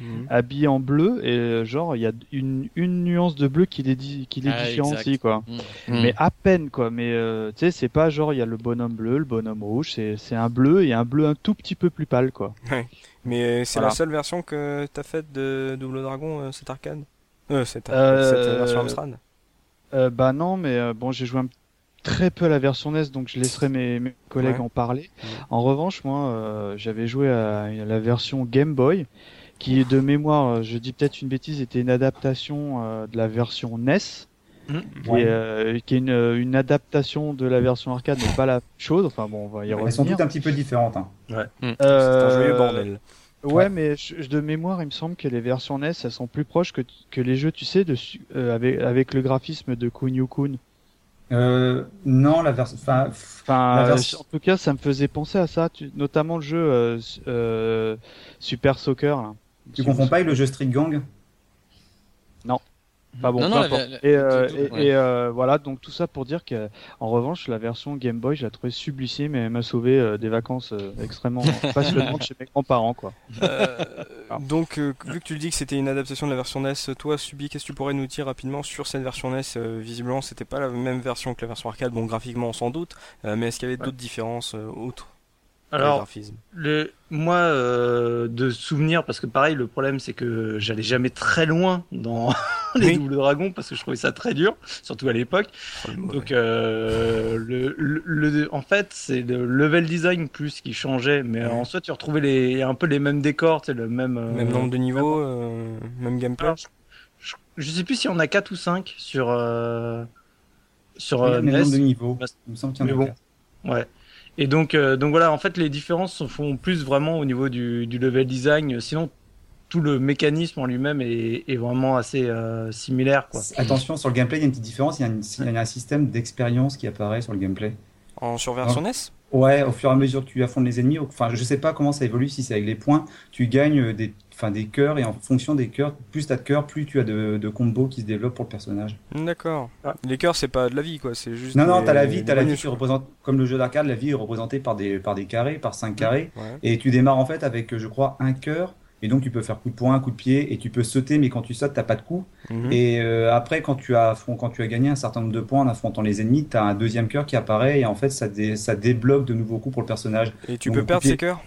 Mhm. habillé en bleu et euh, genre il y a une, une nuance de bleu qui les, qui les ah, différencie quoi. Mhm. Mais à peine quoi. Mais euh, tu sais c'est pas genre il y a le bonhomme bleu, le bonhomme rouge, c'est c'est un bleu et un bleu un tout petit peu plus pâle quoi. Ouais. Mais c'est la seule version que t'as faite de Double Dragon cette arcade. Euh, cette, cette version Amstrad? bah non mais bon j'ai joué un très peu à la version NES, donc je laisserai mes, mes collègues en parler. En revanche, moi, euh, j'avais joué à, la version Game Boy, qui de mémoire, euh, je dis peut-être une bêtise, était une adaptation euh, de la version NES. Mmh. qui est une, une, adaptation de la version arcade, mais pas la chose. Enfin bon, on va y revenir. Elles sont toutes un petit peu différentes. Hein. Ouais. Mmh. C'est un joyeux bordel. Ouais, mais de mémoire, il me semble que les versions NES, elles sont plus proches que, que les jeux, tu sais, de, avec, avec le graphisme de Kunio Kun. Euh, non, la, version. Enfin, en tout cas, ça me faisait penser à ça, tu... notamment le jeu euh, euh, Super Soccer. Là. Tu confonds pas avec le jeu Street Gang? Non. Pas bon. et, euh, et, euh, voilà, donc tout ça pour dire que, en revanche, la version Game Boy, je la trouvée sublissime et elle m'a sauvé euh, des vacances extrêmement passionnantes chez mes grands-parents, quoi. donc, vu que tu le dis que c'était une adaptation de la version NES, toi, Subi, qu'est-ce que tu pourrais nous dire rapidement sur cette version NES Visiblement, c'était pas la même version que la version arcade, bon, graphiquement sans doute, mais est-ce qu'il y avait d'autres différences autres? Alors, le, moi, euh, de souvenir, parce que pareil, le problème c'est que j'allais jamais très loin dans les doubles dragons parce que je trouvais ça très dur, surtout à l'époque. Oh, Donc, euh, le, le, en fait, c'est le level design plus qui changeait, mais en soi, tu retrouvais les, un peu les mêmes décors, c'est le même. Euh, même nombre de niveaux, même, gameplay. je, sais plus si on a 4 ou 5 sur. sur oui, même nombre de niveaux. Il me semble qu'il y en a bon. Ouais. Et donc, euh, donc voilà, en fait, les différences se font plus vraiment au niveau du, du level design. Sinon, tout le mécanisme en lui-même est, est, vraiment assez euh, similaire. Quoi. Attention, sur le gameplay, il y a une petite différence. Il y a, il y a un système d'expérience qui apparaît sur le gameplay. En sur version NES Ouais, au fur et à mesure que tu affrontes les ennemis, enfin, je sais pas comment ça évolue, si c'est avec les points, tu gagnes des, enfin, des cœurs et en fonction des cœurs, plus tu as de cœurs, plus tu as de, de combos qui se développent pour le personnage. D'accord. Les cœurs, c'est pas de la vie, quoi, c'est juste. Non, non, t'as la vie, t'as la vie qui représente, comme le jeu d'arcade, la vie est représentée par des, par des carrés, par cinq carrés, et tu démarres en fait avec, je crois, un cœur et donc tu peux faire coup de poing, coup de pied, et tu peux sauter, mais quand tu sautes, t'as pas de coup. Mhm. Et euh, après, quand tu, as, quand tu as gagné un certain nombre de points en affrontant les ennemis, t'as un deuxième cœur qui apparaît, et en fait, ça, ça débloque de nouveaux coups pour le personnage. Et tu peux perdre ces cœurs?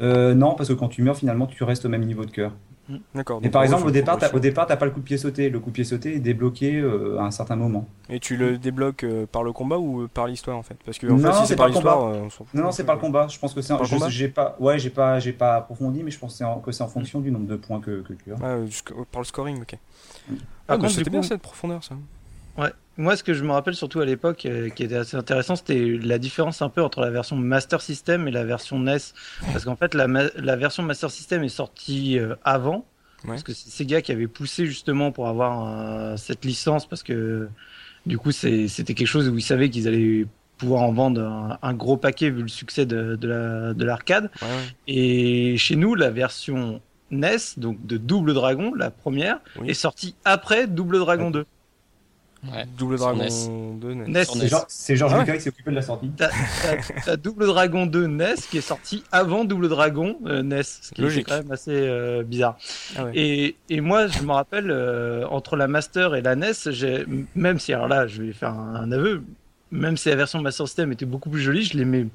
Euh, Non, parce que quand tu meurs, finalement, tu restes au même niveau de cœur. D'accord. Et par exemple, au départ, au départ, t'as pas le coup de pied sauté. Le coup de pied sauté est débloqué euh, à un certain moment. Et tu le débloques euh, par le combat ou euh, par l'histoire en fait? Parce que en fait, si c'est par l'histoire, non, non, c'est par le combat. Je pense que c'est. J'ai pas, ouais, j'ai pas, j'ai pas approfondi, mais je pense que c'est en, fonction du nombre de points que, que tu as. Ah, par le scoring, ok. Mm. Ah, ah c'était bien cette profondeur, ça. Ouais. Moi, ce que je me rappelle surtout à l'époque, qui était assez intéressant, c'était la différence un peu entre la version Master System et la version NES. Parce qu'en fait, la, la, version Master System est sortie avant, parce que c'est Sega qui avait poussé justement pour avoir euh, cette licence parce que du coup c'était quelque chose où ils savaient qu'ils allaient pouvoir en vendre un, gros paquet vu le succès de, de l'arcade. Et chez nous, la version NES, donc de Double Dragon, la première, est sortie après Double Dragon 2. Double Dragon 2 NES. C'est Georges ah Lucas qui s'est occupé de la sortie. T'as Double Dragon 2 NES qui est sorti avant Double Dragon euh, NES, ce qui est quand même assez euh, bizarre. Ah et, et, moi, je me rappelle, euh, entre la Master et la NES, même si, alors là, je vais faire un, un aveu, même si la version Master System était beaucoup plus jolie, je l'aimais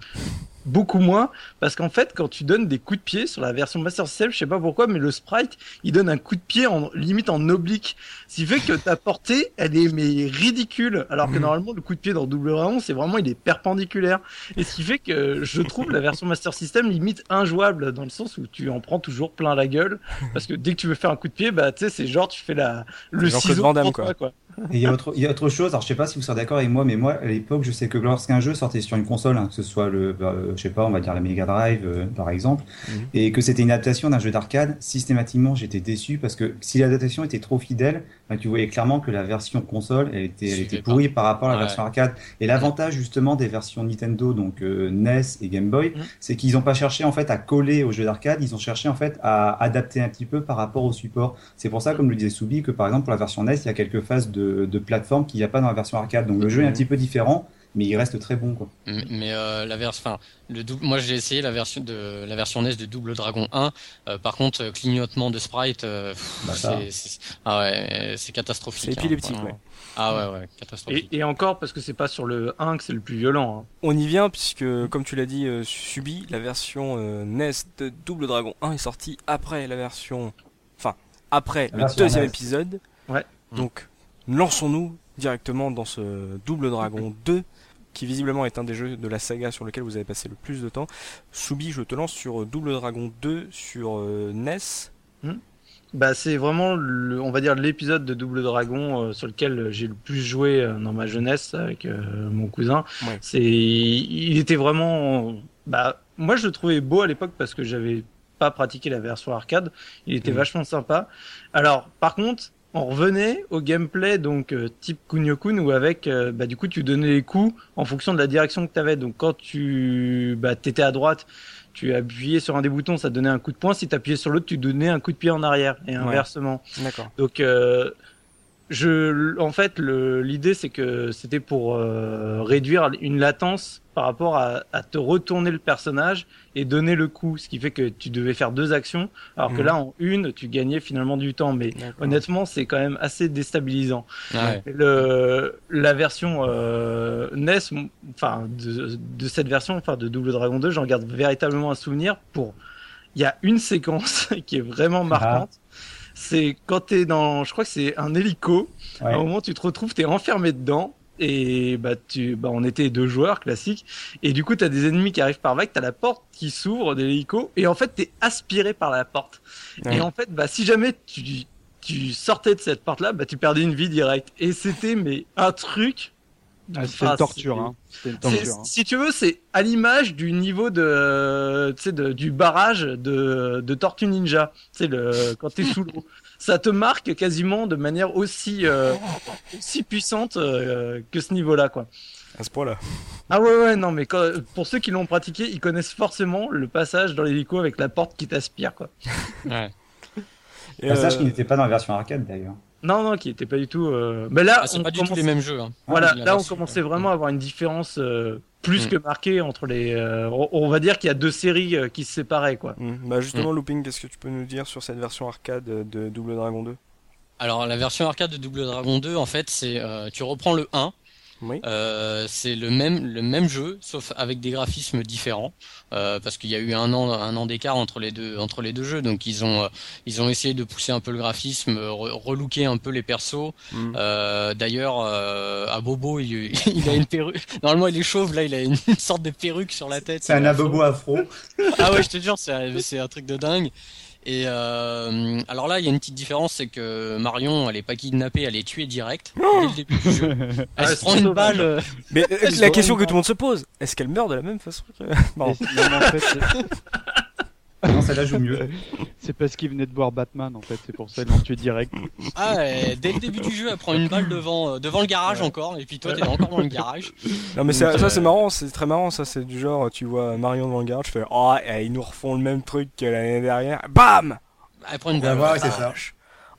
beaucoup moins parce qu'en fait quand tu donnes des coups de pied sur la version Master System je sais pas pourquoi mais le sprite il donne un coup de pied en limite en oblique ce qui fait que ta portée elle est mais ridicule alors que mhm. normalement le coup de pied dans Double Dragon c'est vraiment il est perpendiculaire et ce qui fait que je trouve la version Master System limite injouable dans le sens où tu en prends toujours plein la gueule parce que dès que tu veux faire un coup de pied bah tu sais c'est genre tu fais la le ciseau quoi. quoi. Et il y, a autre, il y a autre chose, alors je sais pas si vous serez d'accord avec moi, mais moi à l'époque je sais que lorsqu'un jeu sortait sur une console, hein, que ce soit le, bah, je sais pas, on va dire la Mega Drive euh, par exemple, mhm. et que c'était une adaptation d'un jeu d'arcade, systématiquement j'étais déçu parce que si l'adaptation était trop fidèle, bah, tu voyais clairement que la version console elle était, elle était pourrie par rapport à la version arcade. Et l'avantage justement des versions Nintendo, donc euh, NES et Game Boy, mhm. c'est qu'ils n'ont pas cherché en fait à coller au jeu d'arcade, ils ont cherché en fait à adapter un petit peu par rapport au support. C'est pour ça, comme le disait Soubi, que par exemple pour la version NES, il y a quelques phases de, de plateforme qu'il n'y a pas dans la version arcade. Donc le jeu est un mhm. petit peu différent mais il reste très bon quoi. M- Mais euh, la version, enfin, le double, moi j'ai essayé la version de la version NES de Double Dragon 1. Euh, par contre, euh, clignotement de sprite, euh, Bah, c'est, ah ouais, c'est catastrophique. C'est hein, épileptique, ouais. Ah ouais, ouais, catastrophique. Et, et encore parce que c'est pas sur le 1 que c'est le plus violent. hein. On y vient puisque, comme tu l'as dit, euh, Subi, la version euh, NES de Double Dragon 1 est sortie après la version, enfin après La le deuxième NES. épisode. Ouais. Donc lançons-nous directement dans ce Double Dragon 2 qui visiblement est un des jeux de la saga sur lequel vous avez passé le plus de temps. Subi, je te lance sur euh, Double Dragon 2 sur euh, NES. Bah c'est vraiment le, on va dire l'épisode de Double Dragon euh, sur lequel j'ai le plus joué euh, dans ma jeunesse avec mon cousin. Ouais. C'est il était vraiment bah moi je le trouvais beau à l'époque parce que j'avais pas pratiqué la version arcade. Il était Mhm. vachement sympa. Alors par contre on revenait au gameplay donc euh, type Kunio-kun où avec euh, bah du coup tu donnais les coups en fonction de la direction que tu avais. Donc quand tu bah t'étais à droite, tu appuyais sur un des boutons, ça te donnait un coup de poing. Si tu appuyais sur l'autre, tu donnais un coup de pied en arrière et inversement. D'accord. Donc, euh, je, en fait, l'idée c'est que c'était pour euh, réduire une latence par rapport à, à te retourner le personnage et donner le coup, ce qui fait que tu devais faire deux actions, alors que Mhm. là en une, tu gagnais finalement du temps. Mais honnêtement, c'est quand même assez déstabilisant. Ah ouais. Le, la version euh, NES, enfin de, de cette version, enfin de Double Dragon 2, j'en garde véritablement un souvenir. Pour, il y a une séquence qui est vraiment marquante. C'est quand t'es dans, je crois que c'est un hélico. Ouais. À un moment, tu te retrouves, t'es enfermé dedans. Et bah tu, bah on était deux joueurs classiques. Et du coup, t'as des ennemis qui arrivent par vague. T'as la porte qui s'ouvre de l'hélico. Et en fait, t'es aspiré par la porte. Ouais. Et en fait, bah si jamais tu tu sortais de cette porte-là, bah tu perdais une vie directe. Et c'était mais un truc. Ah, Ah, une torture, hein. Une c'est- torture. hein. Si tu veux, c'est à l'image du niveau de, tu sais, de- du barrage de, de Tortue Ninja. C'est le quand t'es sous l'eau. Ça te marque quasiment de manière aussi euh, aussi puissante euh, que ce niveau-là, quoi. À ce point-là. Ah ouais ouais non mais quand- pour ceux qui l'ont pratiqué, ils connaissent forcément le passage dans l'hélico avec la porte qui t'aspire, quoi. Ouais. Et, Passage euh, qui n'était pas dans la version arcade d'ailleurs. Non non, qui était pas du tout. euh, Mais là, Ah, c'est pas du tout commence- les mêmes jeux. Hein. Voilà, La là on commençait ouais. vraiment à avoir une différence euh, plus Mm. que marquée entre les. euh, on, va dire qu'il y a deux séries euh, qui se séparaient quoi. hmm, Bah justement, Looping, qu'est-ce que tu peux nous dire sur cette version arcade de Double Dragon 2 Alors la version arcade de Double Dragon 2, en fait, c'est euh, tu reprends le 1. Oui. Euh, c'est le même le même jeu, sauf avec des graphismes différents, euh, parce qu'il y a eu un an un an d'écart entre les deux entre les deux jeux, donc ils ont euh, ils ont essayé de pousser un peu le graphisme, re- relooker un peu les persos. Euh, D'ailleurs, euh, à Bobo, il, il a une perruque. Normalement, il est chauve, là, il a une, sorte de perruque sur la tête. C'est un abobo afro. Ah ouais, je te jure, c'est un, c'est un truc de dingue. Et euh, alors là, il y a une petite différence, c'est que Marion, elle est pas kidnappée, elle est tuée direct dès le début du jeu. Elle Ah, se c'est prend une balle. euh, Mais euh, Elle la se question que tout le monde se pose, est-ce qu'elle meurt de la même façon que... Pardon. Et non, mais en fait, c'est- Non, celle-là joue mieux. c'est parce qu'il venait de voir Batman, en fait. C'est pour ça qu'ils l'ont tué direct. Ah, ouais, dès le début du jeu, elle prend une balle devant euh, devant le garage encore, et puis toi, t'es encore dans le garage. Non mais ça, Donc, ça euh, c'est marrant, c'est très marrant, ça c'est du genre, tu vois Marion devant le garage, tu fais oh eh, ils nous refont le même truc que l'année dernière, bam Elle prend une On va balle. voir, c'est ça.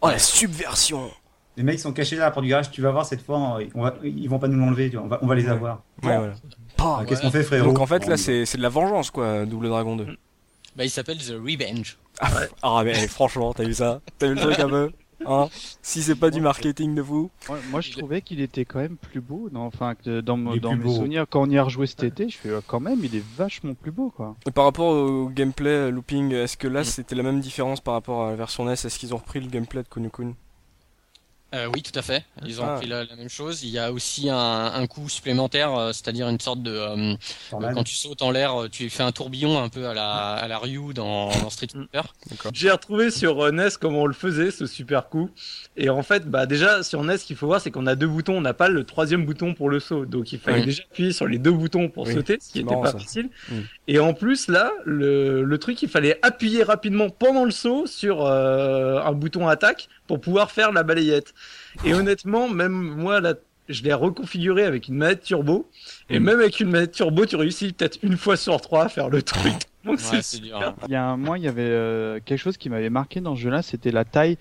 Oh la subversion Les mecs sont cachés là à la porte du garage. Tu vas voir cette fois, on va- ils vont pas nous l'enlever. tu vois, On va, on va les avoir. Ouais voilà. Ah, Qu'est-ce qu'on fait, frérot Donc en fait là c'est c'est de la vengeance quoi, Double Dragon 2. Bah, il s'appelle The Revenge. Ah mais eh, franchement, t'as vu ça T'as vu le truc un peu Hein Si c'est pas du marketing de fou. Ouais, moi, je trouvais qu'il était quand même plus beau. Non, enfin, que dans, mon- mes beau. souvenirs, quand on y a rejoué cet été, je fais euh, quand même, il est vachement plus beau, quoi. Et par rapport au gameplay euh, looping, est-ce que là Mm. c'était la même différence par rapport à la version NES Est-ce qu'ils ont repris le gameplay de Kunio-kun Euh, oui, tout à fait. Ils ont Ah. pris la, la même chose. Il y a aussi un, un coup supplémentaire, euh, c'est-à-dire une sorte de euh, tornade. quand tu sautes en l'air, euh, tu fais un tourbillon un peu à la à la Ryu dans, dans Street Fighter. J'ai retrouvé sur euh, NES comment on le faisait, ce super coup. Et en fait, bah déjà sur NES, ce qu'il faut voir, c'est qu'on a deux boutons, on n'a pas le troisième bouton pour le saut. Donc il fallait Oui. déjà appuyer sur les deux boutons pour Oui, sauter, ce qui c'est était marrant, pas ça. facile. Mm. Et en plus là, le, le truc, il fallait appuyer rapidement pendant le saut sur euh, un bouton attaque pour pouvoir faire la balayette. Et honnêtement, même moi là, je l'ai reconfiguré avec une manette turbo. Et même avec une manette turbo, tu réussis peut-être une fois sur trois à faire le truc. Donc Ouais, c'est c'est dur. super. hein. Il y a un mois, il y avait euh, quelque chose qui m'avait marqué dans ce jeu-là, c'était la taille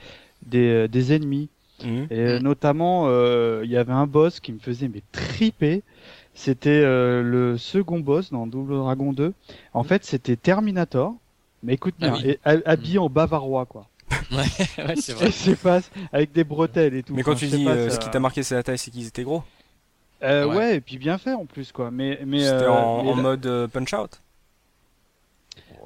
des, euh, des ennemis. Mhm. Et euh, notamment, euh, il y avait un boss qui me faisait mais triper. C'était euh, le second boss dans Double Dragon 2. En fait, c'était Terminator. Mais écoute Ah bien, oui. et ha- habillé en bavarois quoi. Ouais, ouais, c'est Je vrai. sais pas, avec des bretelles et tout. Mais quand Enfin, tu dis pas, euh, ça- ce qui t'a marqué c'est la taille, c'est qu'ils étaient gros. Euh, Ouais. ouais. et puis bien fait en plus quoi. Mais mais C'était euh, en, mais en là- mode euh, punch out.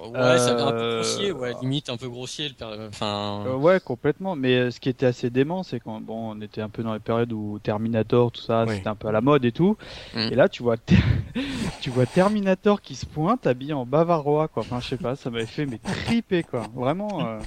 Ouais, ça avait un peu grossier, ouais, limite un peu grossier. le per- Enfin, Euh, ouais, complètement. Mais euh, ce qui était assez dément, c'est quand bon, on était un peu dans les périodes où Terminator, tout ça, Oui. c'était un peu à la mode et tout. Mm. Et là, tu vois, tu vois Terminator qui se pointe habillé en bavarois, quoi. Enfin, je sais pas, ça m'avait fait mais triper, quoi. Vraiment. euh,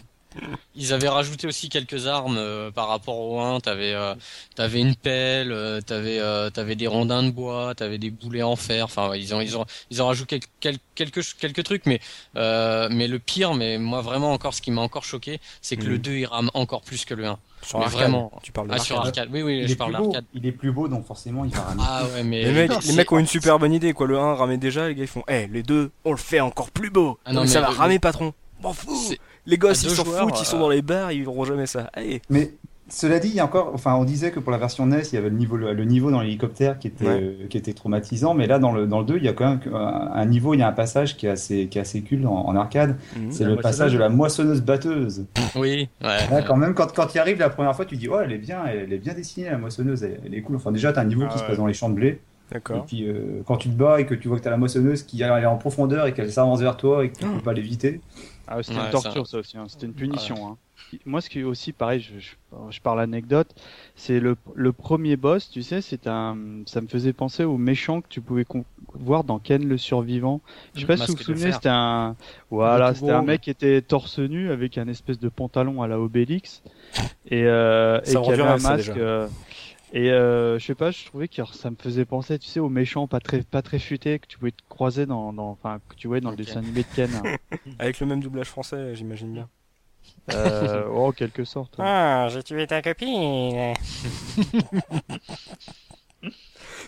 Ils avaient rajouté aussi quelques armes euh, par rapport au 1. T'avais euh, t'avais une pelle, euh, t'avais euh, t'avais des rondins de bois, t'avais des boulets en fer. Enfin, ouais, ils ont ils ont ils ont rajouté quel- quel- quelques quelques trucs, mais euh, mais le pire, mais moi vraiment encore ce qui m'a encore choqué, c'est que Mhm. le 2 il rame encore plus que le 1. Sur Mais vraiment. Tu parles de Ah sur l'arcade. arcade. Oui oui, Il je est, parle plus beau, d'arcade. il est plus beau, donc forcément, il va ramener. Ah ouais, mais Les mecs, les mecs ont une super bonne idée quoi. Le 1 ramait déjà, les gars ils font, eh les deux, on le fait encore plus beau. Ah non, Non, mais ça mais va le- ramer patron. M'en fous. C'est- Les gosses ils s'en foutent, ils sont euh, dans les bars, ils verront jamais ça. Allez. Mais cela dit, il y a encore, enfin, on disait que pour la version NES, il y avait le niveau, le, le niveau dans l'hélicoptère qui était, Ouais. euh, qui était traumatisant, mais là, dans le, dans le 2, il y a quand même un, un niveau, il y a un passage qui est assez, qui est assez cool en, en arcade. Mhm. C'est le passage de la moissonneuse batteuse. Oui, ouais. Là, quand même, quand, quand tu arrives la première fois, tu dis, oh, elle est bien, elle est bien dessinée, la moissonneuse, elle, elle est cool. Enfin, déjà, t'as un niveau Ah qui se passe dans les champs de blé. Et D'accord. puis, euh, quand tu te bats et que tu vois que t'as la moissonneuse qui est en profondeur et qu'elle s'avance vers toi et que tu Oh. peux pas l'éviter. Ah, c'était Ouais, une torture, ça, aussi. hein. C'était une punition. Hein. Moi, ce qui est aussi pareil, je, je, je parle anecdote, c'est le, le premier boss, tu sais, c'est un, ça me faisait penser au méchant que tu pouvais voir dans Ken le survivant. Je sais pas si vous vous souvenez, c'était un, voilà, c'était un mec qui était torse nu avec un espèce de pantalon à la Obélix et, euh, et Ça qui avait un masque. euh, et euh, je sais pas, je trouvais que ça me faisait penser, tu sais, aux méchants pas très pas très futés que tu pouvais te croiser dans, dans enfin que tu voyais dans le dessin animé de Ken. Avec le même doublage français, j'imagine bien. Euh, oh, en quelque sorte. ouais. Ah, j'ai tué ta copine.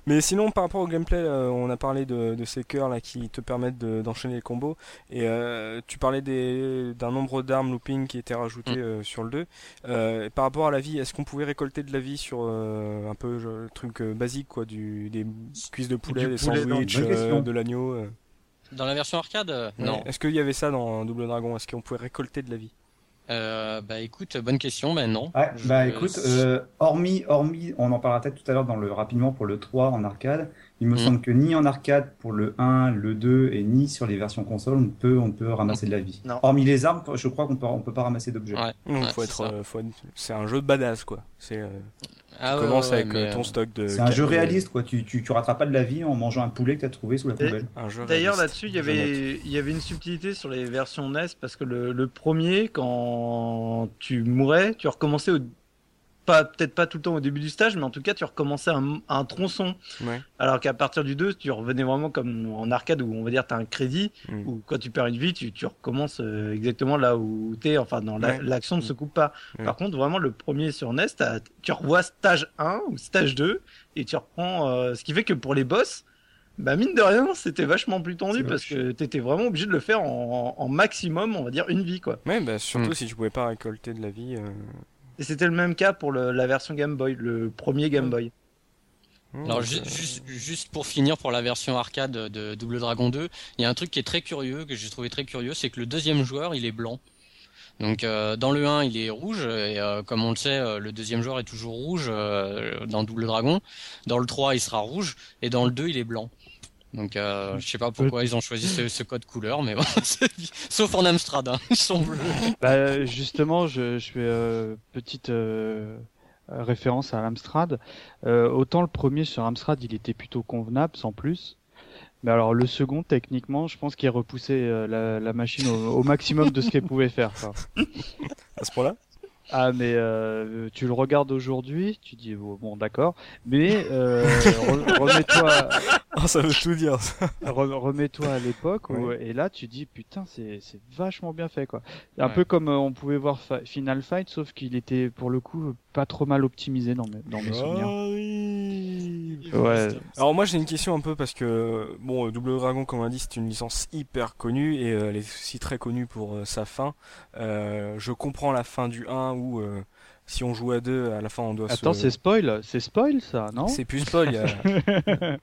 Mais sinon, par rapport au gameplay, euh, on a parlé de, de ces cœurs là qui te permettent de- d'enchaîner les combos. Et euh, tu parlais des- d'un nombre d'armes looping qui étaient rajoutées euh, sur le 2. Euh, par rapport à la vie, est-ce qu'on pouvait récolter de la vie sur euh, un peu le truc euh, basique quoi, du, des cuisses de poulet, Du des sandwichs, euh, de l'agneau euh? Dans la version arcade, euh, non. Est-ce qu'il y avait ça dans Double Dragon? Est-ce qu'on pouvait récolter de la vie? Euh, bah écoute, bonne question, mais non. Ouais, bah écoute, euh, hormis, hormis, on en parlera peut-être tout à l'heure dans le rapidement pour le 3 en arcade. Il me Mhm. semble que ni en arcade pour le 1, le 2 et ni sur les versions console, on peut, on peut ramasser de la vie. Non. Hormis les armes, je crois qu'on peut, on peut pas ramasser d'objets. Ouais. Faut être, euh, faut être- c'est un jeu de badass quoi. C'est euh, Ah tu ouais, commences ouais, avec mais, euh, ton euh, stock de. C'est un jeu réaliste, quoi. Tu, tu, tu rattrapes pas de la vie en mangeant un poulet que t'as trouvé sous la poubelle. D'ailleurs, là-dessus, il y avait, il y avait une subtilité sur les versions NES parce que le, le premier, quand tu mourais, tu recommençais au, pas, peut-être pas tout le temps au début du stage, mais en tout cas, tu recommençais un, un tronçon. Ouais. Alors qu'à partir du 2, tu revenais vraiment comme en arcade où on va dire tu as un crédit, Mm. où quand tu perds une vie, tu, tu recommences euh, exactement là où tu es, enfin, dans Ouais. l'action ne se coupe pas. Ouais. Par contre, vraiment, le premier sur NES, t'as- tu revois stage 1 ou stage 2 et tu reprends, euh, ce qui fait que pour les boss, bah mine de rien, c'était vachement plus tendu parce que t'étais vraiment obligé de le faire en, en maximum, on va dire une vie quoi. Ouais, bah surtout Mm. si tu pouvais pas récolter de la vie. euh, Et c'était le même cas pour le- la version Game Boy, le premier Game Boy. hmm, Alors ju- juste, juste pour finir pour la version arcade de Double Dragon 2, il y a un truc qui est très curieux, que j'ai trouvé très curieux, c'est que le deuxième joueur il est blanc. Donc euh, dans le 1 il est rouge et euh, comme on le sait euh, le deuxième joueur est toujours rouge euh, dans Double Dragon. Dans le 3 il sera rouge et dans le 2 il est blanc. Donc euh, je sais pas pourquoi ils ont choisi ce, ce code couleur mais bon, c'est- sauf en Amstrad hein, ils sont bleus. Bah, justement, je, je fais euh, petite euh, euh, référence à l'Amstrad. Euh, autant le premier sur Amstrad, il était plutôt convenable, sans plus. Mais alors le second, techniquement, je pense qu'il repoussait euh, la, la machine au, au maximum de ce qu'elle pouvait faire. quoi. À ce point-là? Ah, mais euh, tu le regardes aujourd'hui, tu dis oh, bon, d'accord, mais euh, re- remets-toi, Ah, ça veut tout dire. re- remets-toi à l'époque où- Ouais. et là tu dis putain, c'est c'est vachement bien fait quoi. Un Ouais. peu comme euh, on pouvait voir Final Fight, sauf qu'il était pour le coup pas trop mal optimisé dans mes, dans mes souvenirs. Ah oui. Ouais. Alors moi j'ai une question un peu parce que bon euh, Double Dragon comme on a dit c'est une licence hyper connue et euh, elle est aussi très connue pour euh, sa fin. Euh, je comprends la fin du 1 où euh, Si on joue à deux, à la fin, on doit Attends, se... c'est spoil, c'est spoil ça, non? C'est plus spoil. il y a-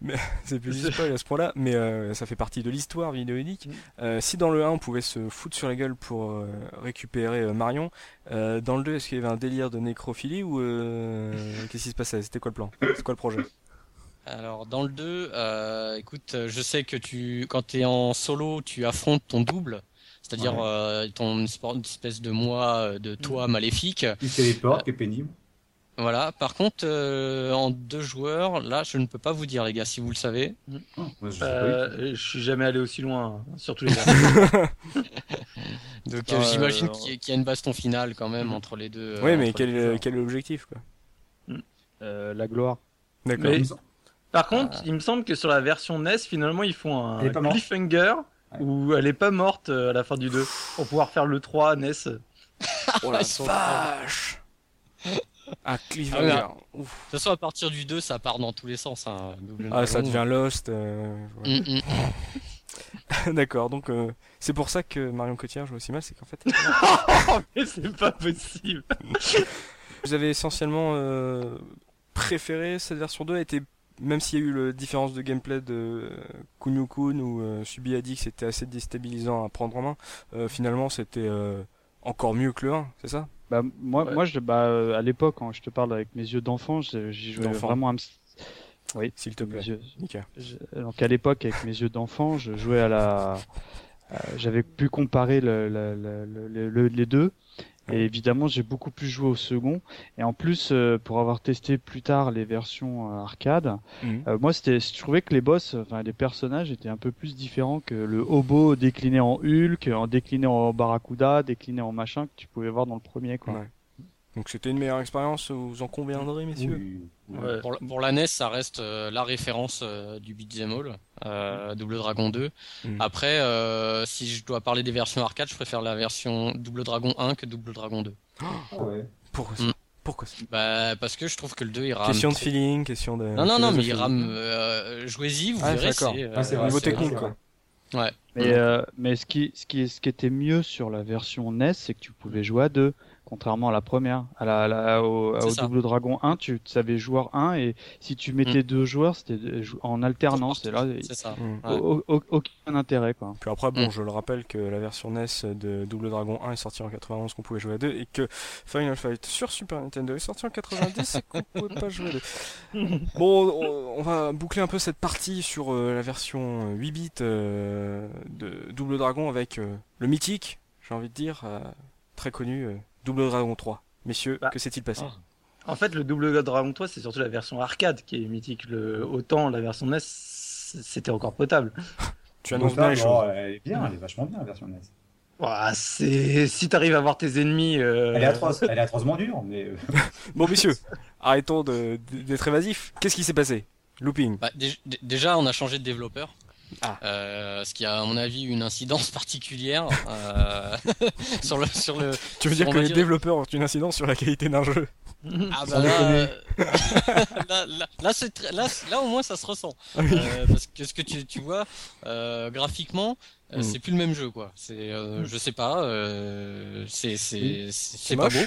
Mais c'est plus du spoil à ce point-là, mais euh, ça fait partie de l'histoire vidéoludique. Euh, si dans le 1 on pouvait se foutre sur la gueule pour euh, récupérer euh, Marion, euh, dans le 2 est-ce qu'il y avait un délire de nécrophilie ou euh, qu'est-ce qui se passait? C'était quoi le plan? C'est quoi le projet? Alors dans le 2, euh, écoute, je sais que tu, quand t'es en solo, tu affrontes ton double, c'est-à-dire Ouais. euh, ton une espèce de moi, euh, de toi maléfique. Il se téléporte, qui est pénible. Voilà. Par contre, euh, en deux joueurs, là, je ne peux pas vous dire, les gars, si vous le savez. Oh, moi, je Euh, je suis jamais allé aussi loin, hein, surtout les gars. Donc Euh, euh, j'imagine euh, qu'il y, a- qu'il y a une baston finale quand même entre les deux. euh, Oui, mais quel, quel est l'objectif quoi Euh, La gloire. D'accord. Par contre, Ah. il me semble que sur la version NES, finalement, ils font un cliffhanger. Où elle est pas morte euh, à la fin du 2 pour pouvoir faire le 3 NES. Oh la vache Un cliffhanger. Ah Ouf. De toute façon, à partir du 2, ça part dans tous les sens. Hein, Ah, ça devient Lost. euh, ouais. Mm, mm. D'accord, donc euh, c'est pour ça que Marion Cotillard joue aussi mal, c'est qu'en fait oh, mais c'est pas possible. vous avez essentiellement euh, préféré cette version 2 était même s'il y a eu la différence de gameplay de euh, Kunio-kun ou euh, Subi a dit que c'était assez déstabilisant à prendre en main, euh, finalement c'était euh, encore mieux que le 1, c'est ça? Bah, moi, Ouais. moi je, bah, euh, à l'époque, quand je te parle avec mes yeux d'enfant, j'y jouais D'enfant. vraiment à me- Oui, S'il te plaît. yeux- Nickel. je- donc à l'époque, avec mes yeux d'enfant, je jouais à la. euh, J'avais pu comparer le, le- le- le- le- les deux. Et évidemment, j'ai beaucoup plus joué au second. Et en plus, euh, pour avoir testé plus tard les versions euh, arcade, Mhm. euh, moi, c'était, je trouvais que les boss, enfin les personnages étaient un peu plus différents que le hobo décliné en Hulk, en décliné en Barracuda, décliné en machin que tu pouvais voir dans le premier, quoi. Ouais. Donc c'était une meilleure expérience, vous en conviendrez messieurs Oui. Ouais. Pour, la- pour la NES, ça reste euh, la référence euh, du beat'em all, euh, Double Dragon 2. Mhm. Après, euh, si je dois parler des versions arcade, je préfère la version Double Dragon 1 que Double Dragon 2. Ah ouais. Pourquoi ça? Mm. Pourquoi ça? Bah, parce que je trouve que le 2 il rame. Question de feeling, question de... Non, non, non, mais il rame. Euh, Jouez-y, vous Ah, verrez. d'accord. c'est, euh, Ah, c'est vrai, Niveau technique quoi. Ouais. Mais, euh, mais ce qui, ce qui, ce qui était mieux sur la version NES, c'est que tu pouvais jouer à deux, contrairement à la première, à la, à la- au, au. Double Dragon 1, tu savais joueur 1 et si tu mettais deux joueurs, c'était en alternance. Et là, C'est ça. Mm. Ouais. au- au- aucun intérêt quoi. Puis après, bon, Mm. je le rappelle que la version NES de Double Dragon 1 est sortie en 91, qu'on pouvait jouer à deux, et que Final Fight sur Super Nintendo est sorti en 90 et qu'on pouvait pas jouer à deux. Bon, on, on va boucler un peu cette partie sur euh, la version 8 bits euh, de Double Dragon avec euh, le mythique, j'ai envie de dire, euh, très connu, euh, Double Dragon 3. Messieurs, Bah. que s'est-il passé? En fait, le Double Dragon 3, c'est surtout la version arcade qui est mythique. Le... Autant la version NES, c'était encore potable. Tu annonces bien les choses. Elle est bien, elle est vachement bien la version NES. Ouah, c'est... Si t'arrives à voir tes ennemis... euh, Elle est atroce, elle est atrocement dure, mais euh, Bon, messieurs, arrêtons de- d'être évasifs. Qu'est-ce qui s'est passé? Looping. Bah, dé- dé- déjà, on a changé de développeur. Ah. Euh, ce qui a, à mon avis, une incidence particulière euh, sur le sur le. Tu veux dire que les dire- développeurs ont une incidence sur la qualité d'un jeu? Ah bah là, euh, là, là, là, là, là, au moins, ça se ressent. Ah. Euh, parce que ce que tu, tu vois, euh, graphiquement, euh, Mm. c'est plus le même jeu, quoi. C'est, je sais pas, euh, c'est c'est c'est pas beau.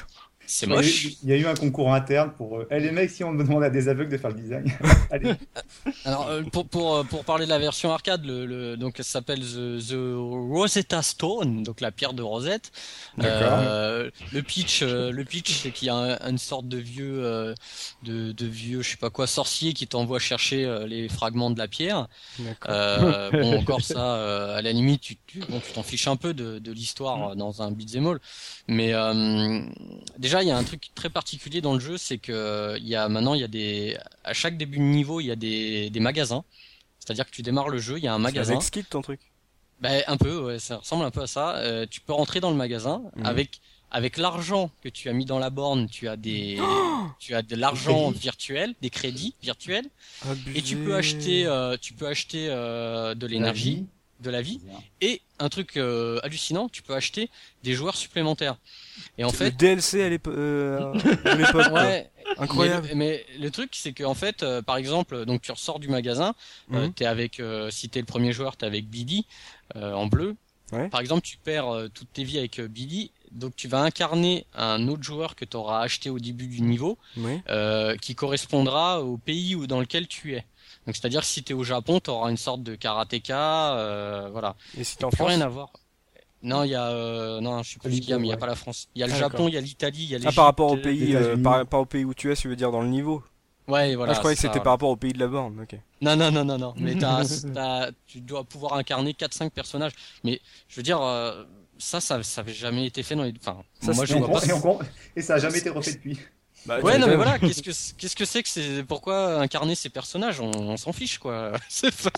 C'est il y a eu- moche. Il y a eu un concours interne pour. euh, Eh les mecs, si on me demande à des aveugles de faire le design. Allez. Alors euh, pour pour euh, pour parler de la version arcade, le, le donc ça s'appelle the, the Rosetta Stone, donc la pierre de Rosette. D'accord. Euh, le pitch, le pitch, c'est qu'il y a un- une sorte de vieux, de, de vieux, je sais pas quoi, sorcier qui t'envoie chercher les fragments de la pierre. D'accord. Euh, bon, encore ça, à la limite, tu tu bon, tu t'en fiches un peu de, de l'histoire euh, dans un beat'em all. Mais euh, déjà, il y a un truc très particulier dans le jeu, c'est que euh, il y a maintenant, il y a des, à chaque début de niveau, il y a des, des magasins. C'est-à-dire que tu démarres le jeu, il y a un magasin. avec Skid ton truc Ben, un peu, ouais, ça ressemble un peu à ça. Euh, tu peux rentrer dans le magasin Mhm. avec avec l'argent que tu as mis dans la borne, tu as des tu as de l'argent virtuel, des crédits virtuels et tu peux acheter euh, tu peux acheter euh, de l'énergie, de la vie et un truc euh, hallucinant, tu peux acheter des joueurs supplémentaires. Et en le fait DLC à l'épo- euh, à l'époque, quoi. Ouais, incroyable. mais, mais le truc, c'est qu'en fait, euh, par exemple, donc tu ressors du magasin, euh, Mhm. t'es avec, euh, si t'es le premier joueur, t'es avec Billy euh, en bleu. Ouais. Par exemple, tu perds euh, toutes tes vies avec euh, Billy. donc tu vas incarner un autre joueur que tu auras acheté au début du niveau, Oui. euh, qui correspondra au pays où dans lequel tu es. Donc c'est-à-dire si tu es au Japon, tu auras une sorte de karatéka, euh, voilà. Et si t'es en France rien à voir. Non, il y a euh, non, je sais plus ce qu'il y a, mais il y a pas la France. Il y a le Ah, Japon, il y a l'Italie, il y a Ah, l'Égypte. par rapport au euh, pays, les euh, par, par au pays où tu es, tu veux dire dans le niveau. Ouais, voilà. ah, je croyais que c'était par rapport au pays de la borne. Ok. Non, non, non, non, non. Mais t'as, t'as- tu dois pouvoir incarner 4-5 personnages. Mais je veux dire, euh, ça, ça, ça avait jamais été fait dans les. Enfin, Ça, moi c'est- je Et, vois pas. et on- et ça a jamais été refait depuis. Bah, Ouais, non, mais voilà. Qu'est-ce que, qu'est-ce que c'est que c'est pourquoi incarner ces personnages? On, on s'en fiche, quoi. C'est pas-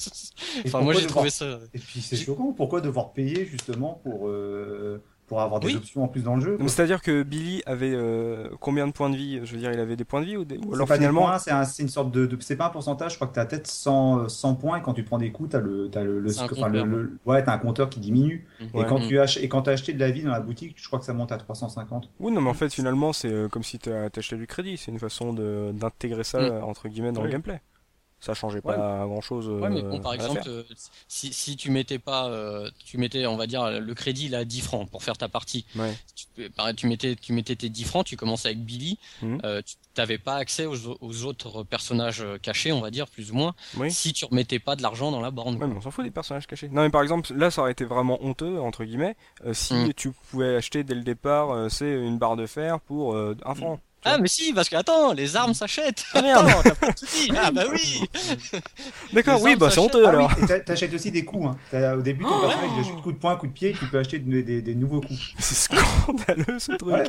Enfin, moi j'ai devoir- trouvé ça. Et puis c'est choquant, pourquoi devoir payer justement pour, euh, pour avoir des Oui. options en plus dans le jeu C'est-à-dire que Billy avait euh, combien de points de vie Je veux dire, il avait des points de vie ou, des... ou C'est alors pas finalement c'est un- c'est une sorte de, de- c'est pas un pourcentage, je crois que t'as peut-être 100, 100 points et quand tu prends des coups, t'as le, t'as le, le, C'est un enfin, le- compteur. le- ouais, t'as un compteur qui diminue. Ouais. Et quand Mm. tu ach- et quand t'as acheté de la vie dans la boutique, je crois que ça monte à 350. Oui, non, mais en fait, finalement, c'est euh, comme si t'as t'as acheté du crédit. C'est une façon de- d'intégrer ça, Mm. euh, entre guillemets, dans le gameplay. Ça changeait pas grand-chose. Ouais, mais euh, bon, par exemple, euh, si, si tu mettais pas, euh, tu mettais, on va dire, le crédit là 10 francs pour faire ta partie. Ouais. Tu, pareil, tu mettais, tu mettais tes 10 francs, tu commençais avec Billy, euh, tu t'avais pas accès aux, aux autres personnages euh, cachés, on va dire, plus ou moins, Oui. si tu remettais pas de l'argent dans la borne. Ouais, mais on s'en fout des personnages cachés. Non, mais par exemple, là, ça aurait été vraiment honteux, entre guillemets, euh, si Mm. tu pouvais acheter dès le départ, euh, c'est une barre de fer pour euh, un franc. Ah, mais si, parce que attends, les armes s'achètent. Ah, merde. Attends. Ah bah oui. D'accord, oui, bah c'est honteux Ah alors. oui, t'achètes aussi des coups. Hein. Au début, ton Oh, personnage, il achète coup de poing, coup de pied, tu peux acheter des, des, des nouveaux coups. C'est scandaleux ce truc. Ouais.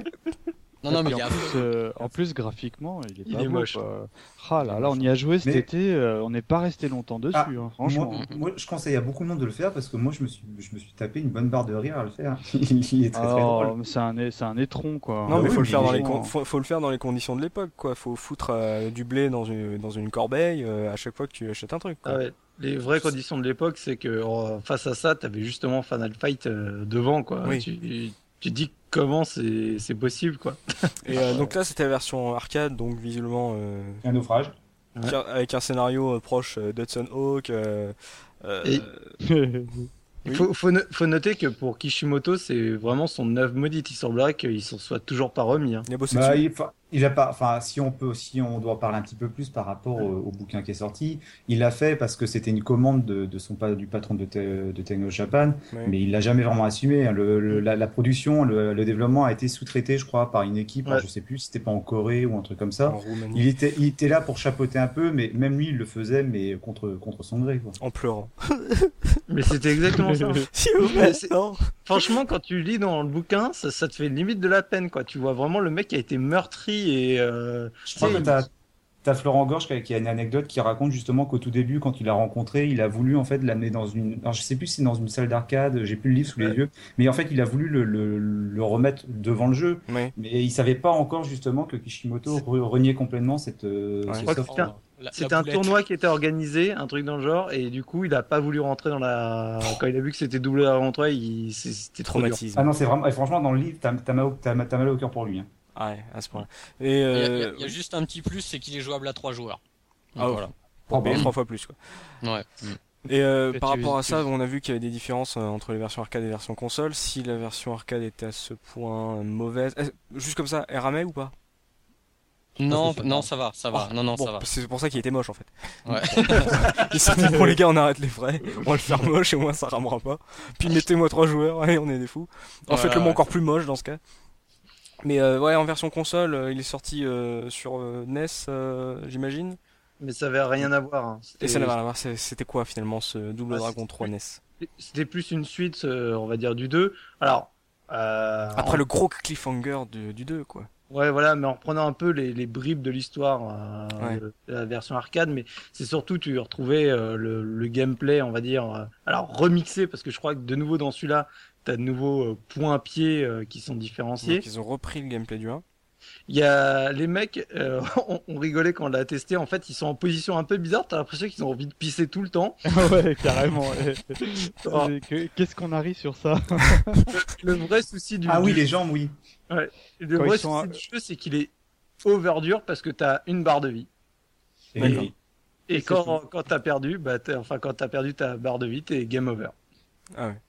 Non, non, mais Et il y en, a. plus, euh, en plus, graphiquement, il est Il pas est beau, moche. quoi. Ah là là, on y a joué cet Mais- été, euh, on n'est pas resté longtemps dessus, Ah, hein, franchement. Moi, moi, je conseille à beaucoup de monde de le faire parce que moi, je me suis, je me suis tapé une bonne barre de rire à le faire. il est très très Alors, drôle. c'est un, un étron, quoi. Non, Ah mais oui, faut le mais faire dans les con- faut, faut le faire dans les conditions de l'époque, quoi. Faut foutre euh, du blé dans une dans une corbeille euh, à chaque fois que tu achètes un truc. Quoi. Ah ouais. Les vraies conditions de l'époque, c'est que euh, face à ça, t'avais justement Final Fight euh, devant, quoi. Oui. Tu, tu te dis comment c'est c'est possible, quoi. Et euh, donc là, c'était la version arcade, donc visuellement euh, Un naufrage. Ouais. avec un scénario euh, proche euh, d'Hudson Hawk. euh, euh, Et- Il Oui. faut, faut, no- faut noter que pour Kishimoto, c'est vraiment son œuvre maudite. Il semblerait qu'il s'en soit toujours pas remis. Hein. il a bossé Bah, dessus. il, enfin, il a pas, enfin, si on peut, si on doit parler un petit peu plus par rapport au, au bouquin qui est sorti, il l'a fait parce que c'était une commande de, de son du patron de, Te- de Techno Japan, mais il l'a jamais vraiment assumé. hein. Le, le- la, la production, le, le développement a été sous-traité, je crois, par une équipe. Ouais. je sais plus si c'était pas en Corée ou un truc comme ça. En. Il était, il était là pour chapeauter un peu, mais même lui, il le faisait, mais contre, contre son gré, quoi. En pleurant. Mais c'était exactement ça. S'il vous plaît. Franchement, quand tu lis dans le bouquin, ça, ça te fait limite de la peine, quoi. Tu vois vraiment le mec qui a été meurtri et. Euh, Je crois tu que t'as, t'as Florent Gorge qui a, une anecdote qui raconte justement qu'au tout début, quand il l'a rencontré, il a voulu en fait l'amener dans une, alors je sais plus si c'est dans une salle d'arcade, j'ai plus le livre sous les Ouais. yeux, mais en fait il a voulu le, le, le remettre devant le jeu, Ouais. mais il savait pas encore justement que Kishimoto re- reniait complètement cette, euh, Ouais. ce C'était un- tournoi qui était organisé, un truc dans le genre, et du coup, il a pas voulu rentrer dans la. Quand il a vu que c'était double Dragon 3, il... c'était. Traumatisme. Ah non, c'est vraiment, et franchement dans le livre, t'as, mal, au- mal au cœur pour lui. hein. Ah ouais, à ce point. Et Il y, a- euh, il y a- il y a juste un petit plus, c'est qu'il est jouable à trois joueurs. Donc, Ah, voilà. pour payer bon. trois fois plus quoi. Ouais. Et euh, par rapport à ça, on a vu qu'il y avait des différences euh, entre les versions arcade et les versions console. Si la version arcade était à ce point mauvaise, juste comme ça, elle ramait ou pas? Non, non, ça va, ça va. non, non, Bon, ça va. C'est pour ça qu'il était moche en fait. Ouais. Il s'est dit bon les gars, on arrête les frais, on va le faire moche et au moins ça ramera pas. Puis mettez-moi trois joueurs, allez on est des fous. En Ouais, fait le ouais. encore plus moche dans ce cas. Mais euh, ouais, en version console, euh, il est sorti euh, sur euh, NES, euh, j'imagine. Mais ça avait rien à voir. hein. Et ça n'avait rien à voir. c'est- C'était quoi finalement ce Double Ah, Dragon c'était 3 NES C'était plus une suite, euh, on va dire, du 2. Alors. Euh, Après le gros cliffhanger du, du 2 quoi. Ouais, voilà, mais en reprenant un peu les, les bribes de l'histoire euh, Ouais. de, la version arcade, mais c'est surtout tu retrouvais euh, le, le gameplay, on va dire, euh, alors remixé, parce que je crois que de nouveau dans celui-là, t'as de nouveaux euh, points à pied euh, qui sont différenciés. Donc ils ont repris le gameplay du 1. Il y a les mecs, euh, on, on rigolait quand on l'a testé, en fait, ils sont en position un peu bizarre, t'as l'impression qu'ils ont envie de pisser tout le temps. ouais, carrément. Oh. Qu'est-ce qu'on arrive sur ça Le vrai souci du, Ah oui, les jambes, oui. le quand vrai souci à- du jeu, c'est qu'il est overdur parce que t'as une barre de vie. Et- quand, quand t'as perdu, bah, enfin, quand t'as perdu ta barre de vie, t'es game over. Ah ouais.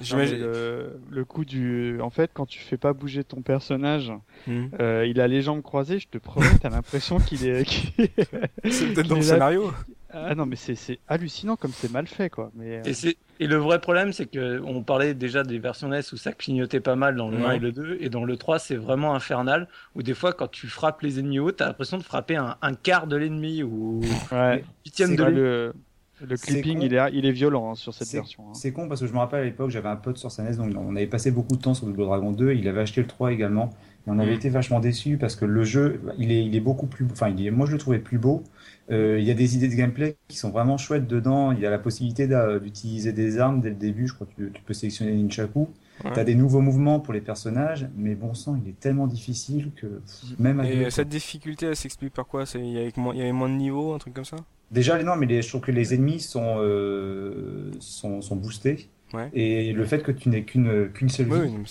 J'imagine. Le, le coup du, en fait, quand tu fais pas bouger ton personnage, Hmm. euh, il a les jambes croisées. Je te promets, t'as l'impression qu'il est. C'est peut-être dans le scénario. Ah non, mais c'est c'est hallucinant comme c'est mal fait, quoi. Mais euh, Et, c'est- et le vrai problème, c'est que on parlait déjà des versions NES où ça clignotait pas mal dans le 1 Ouais. et le 2, et dans le 3, c'est vraiment infernal, où des fois, quand tu frappes les ennemis hauts, t'as l'impression de frapper un, un quart de l'ennemi ou ouais. un huitième C'est de l'ennemi. le, le clipping, il est, il est violent hein, sur cette version. hein. C'est con parce que je me rappelle à l'époque, j'avais un pote sur sa NES, donc on avait passé beaucoup de temps sur Double Dragon 2, il avait acheté le 3 également, et on avait Mhm. été vachement déçus parce que le jeu, il est, il est beaucoup plus, enfin, il est, moi je le trouvais plus beau. Euh, il y a des idées de gameplay qui sont vraiment chouettes dedans. Il y a la possibilité d'utiliser des armes dès le début. Je crois que tu, tu peux sélectionner les nunchaku. Ouais. T'as des nouveaux mouvements pour les personnages, mais bon sang, il est tellement difficile que pff, même à Et cette difficulté, elle s'explique par quoi? C'est il y avait moins, il y avait moins de niveaux, un truc comme ça? Déjà, les- non, mais les, je trouve que les ennemis sont, euh, sont, sont boostés. Ouais. Et le fait que tu n'aies qu'une qu'une seule vie, oui,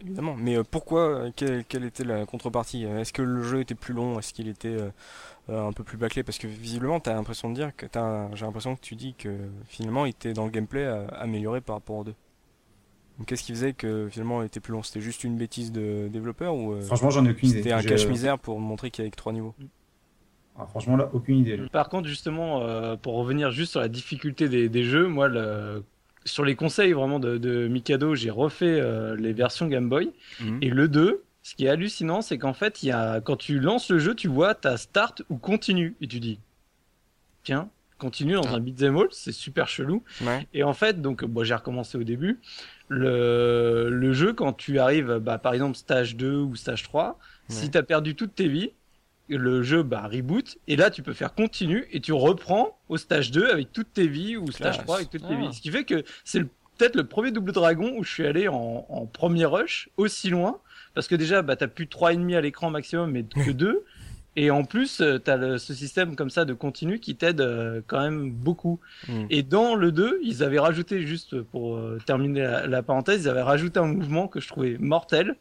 évidemment. Mais euh, pourquoi euh, quelle, quelle était la contrepartie? Est-ce que le jeu était plus long? Est-ce qu'il était euh, un peu plus bâclé? Parce que visiblement, t'as l'impression de dire que j'ai l'impression que tu dis que finalement, il était dans le gameplay euh, amélioré par rapport aux deux. Donc, qu'est-ce qui faisait que finalement, il était plus long? C'était juste une bêtise de développeur ou euh, franchement, j'en ai aucune idée. c'était un cache-misère pour montrer qu'il y avait que trois niveaux? Ah, franchement, là, aucune idée. Par contre, justement, euh, pour revenir juste sur la difficulté des, des jeux, moi, le- sur les conseils vraiment de, de Mikado, j'ai refait euh, les versions Game Boy. Mhm. Et le 2, ce qui est hallucinant, c'est qu'en fait, il y a, quand tu lances le jeu, tu vois ta start ou continue. Et tu dis, tiens, continue dans Ah. un beat'em all, c'est super chelou. Ouais. Et en fait, donc, bon, j'ai recommencé au début. Le, le jeu, quand tu arrives, bah, par exemple, stage 2 ou stage 3, si tu as perdu toutes tes vies, le jeu bah, reboot, et là, tu peux faire continue, et tu reprends au stage 2 avec toutes tes vies, ou stage Classe. 3 avec toutes tes Ah. vies. Ce qui fait que c'est peut-être le premier double dragon où je suis allé en, en premier rush aussi loin, parce que déjà, bah, t'as plus trois ennemis à l'écran maximum, mais que deux. Et en plus, euh, t'as le, ce système comme ça de continu qui t'aide euh, quand même beaucoup. Mhm. Et dans le 2, ils avaient rajouté, juste pour euh, terminer la, la parenthèse, ils avaient rajouté un mouvement que je trouvais mortel.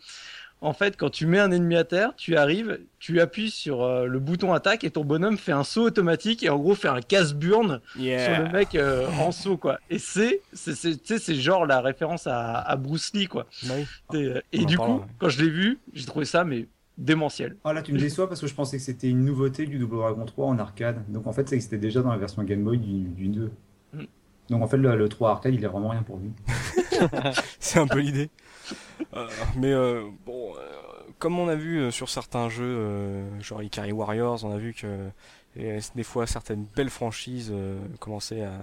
En fait, quand tu mets un ennemi à terre, tu arrives, tu appuies sur euh, le bouton attaque et ton bonhomme fait un saut automatique et en gros fait un casse-burn sur le mec euh, en saut quoi. Et c'est, c'est, c'est, tu sais, c'est genre la référence à, à Bruce Lee quoi. Bah oui. Et, euh, et du coup, ouais. quand je l'ai vu, j'ai trouvé ça mais démentiel. Ah là, tu me déçois parce que je pensais que c'était une nouveauté du Double Dragon 3 en arcade. Donc en fait, c'est que c'était déjà dans la version Game Boy du, du 2. Mm. Donc en fait, le, le 3 arcade, il est vraiment rien pour lui. C'est un peu l'idée. Euh, mais euh, bon, euh, comme on a vu sur certains jeux, genre Ikari Warriors, on a vu que des fois certaines belles franchises commençaient à,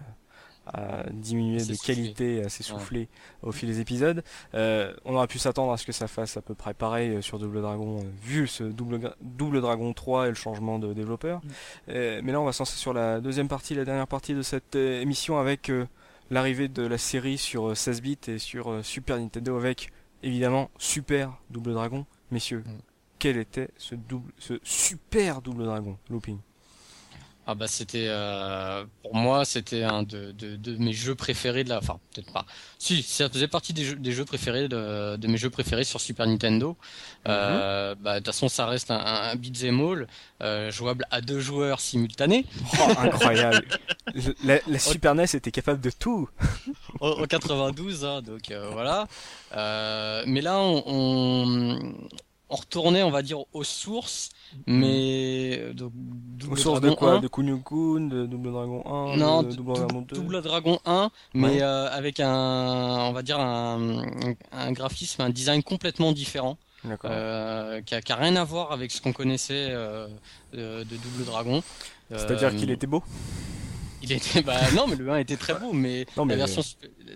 à diminuer de qualité, à s'essouffler au fil des épisodes. Euh, on aurait pu s'attendre à ce que ça fasse à peu près pareil sur Double Dragon, vu ce Double, Dragon 3 et le changement de développeur. Euh, mais là, on va se lancer sur la deuxième partie, la dernière partie de cette émission avec euh, l'arrivée de la série sur euh, 16 bits et sur Super Nintendo avec évidemment Super Double Dragon. Messieurs, Mm. quel était ce double, ce super Double Dragon Looping Ah bah c'était euh, pour moi c'était un de, de, de mes jeux préférés de la enfin peut-être pas. Si ça faisait partie des jeux des jeux préférés de, de mes jeux préférés sur Super Nintendo. Euh, bah de toute façon ça reste un, un, un beat'em all euh, jouable à deux joueurs simultanés. Oh, incroyable. La, la Super NES était capable de tout. En, en 92 hein, donc euh, voilà. Euh, mais là on, on on retournait on va dire aux sources mais euh, Aux sources de quoi 1, De Kunio Kun, de Double Dragon 1, Non, de Double Dragon 2 Double Dragon 1, mais Ouais. euh, avec un, on va dire un, un graphisme, un design complètement différent, euh, qui, a, qui a rien à voir avec ce qu'on connaissait euh, de, de Double Dragon. C'est-à-dire qu'il était beau? Il était, bah non, mais le 1 était très beau, mais, Non, mais- la version,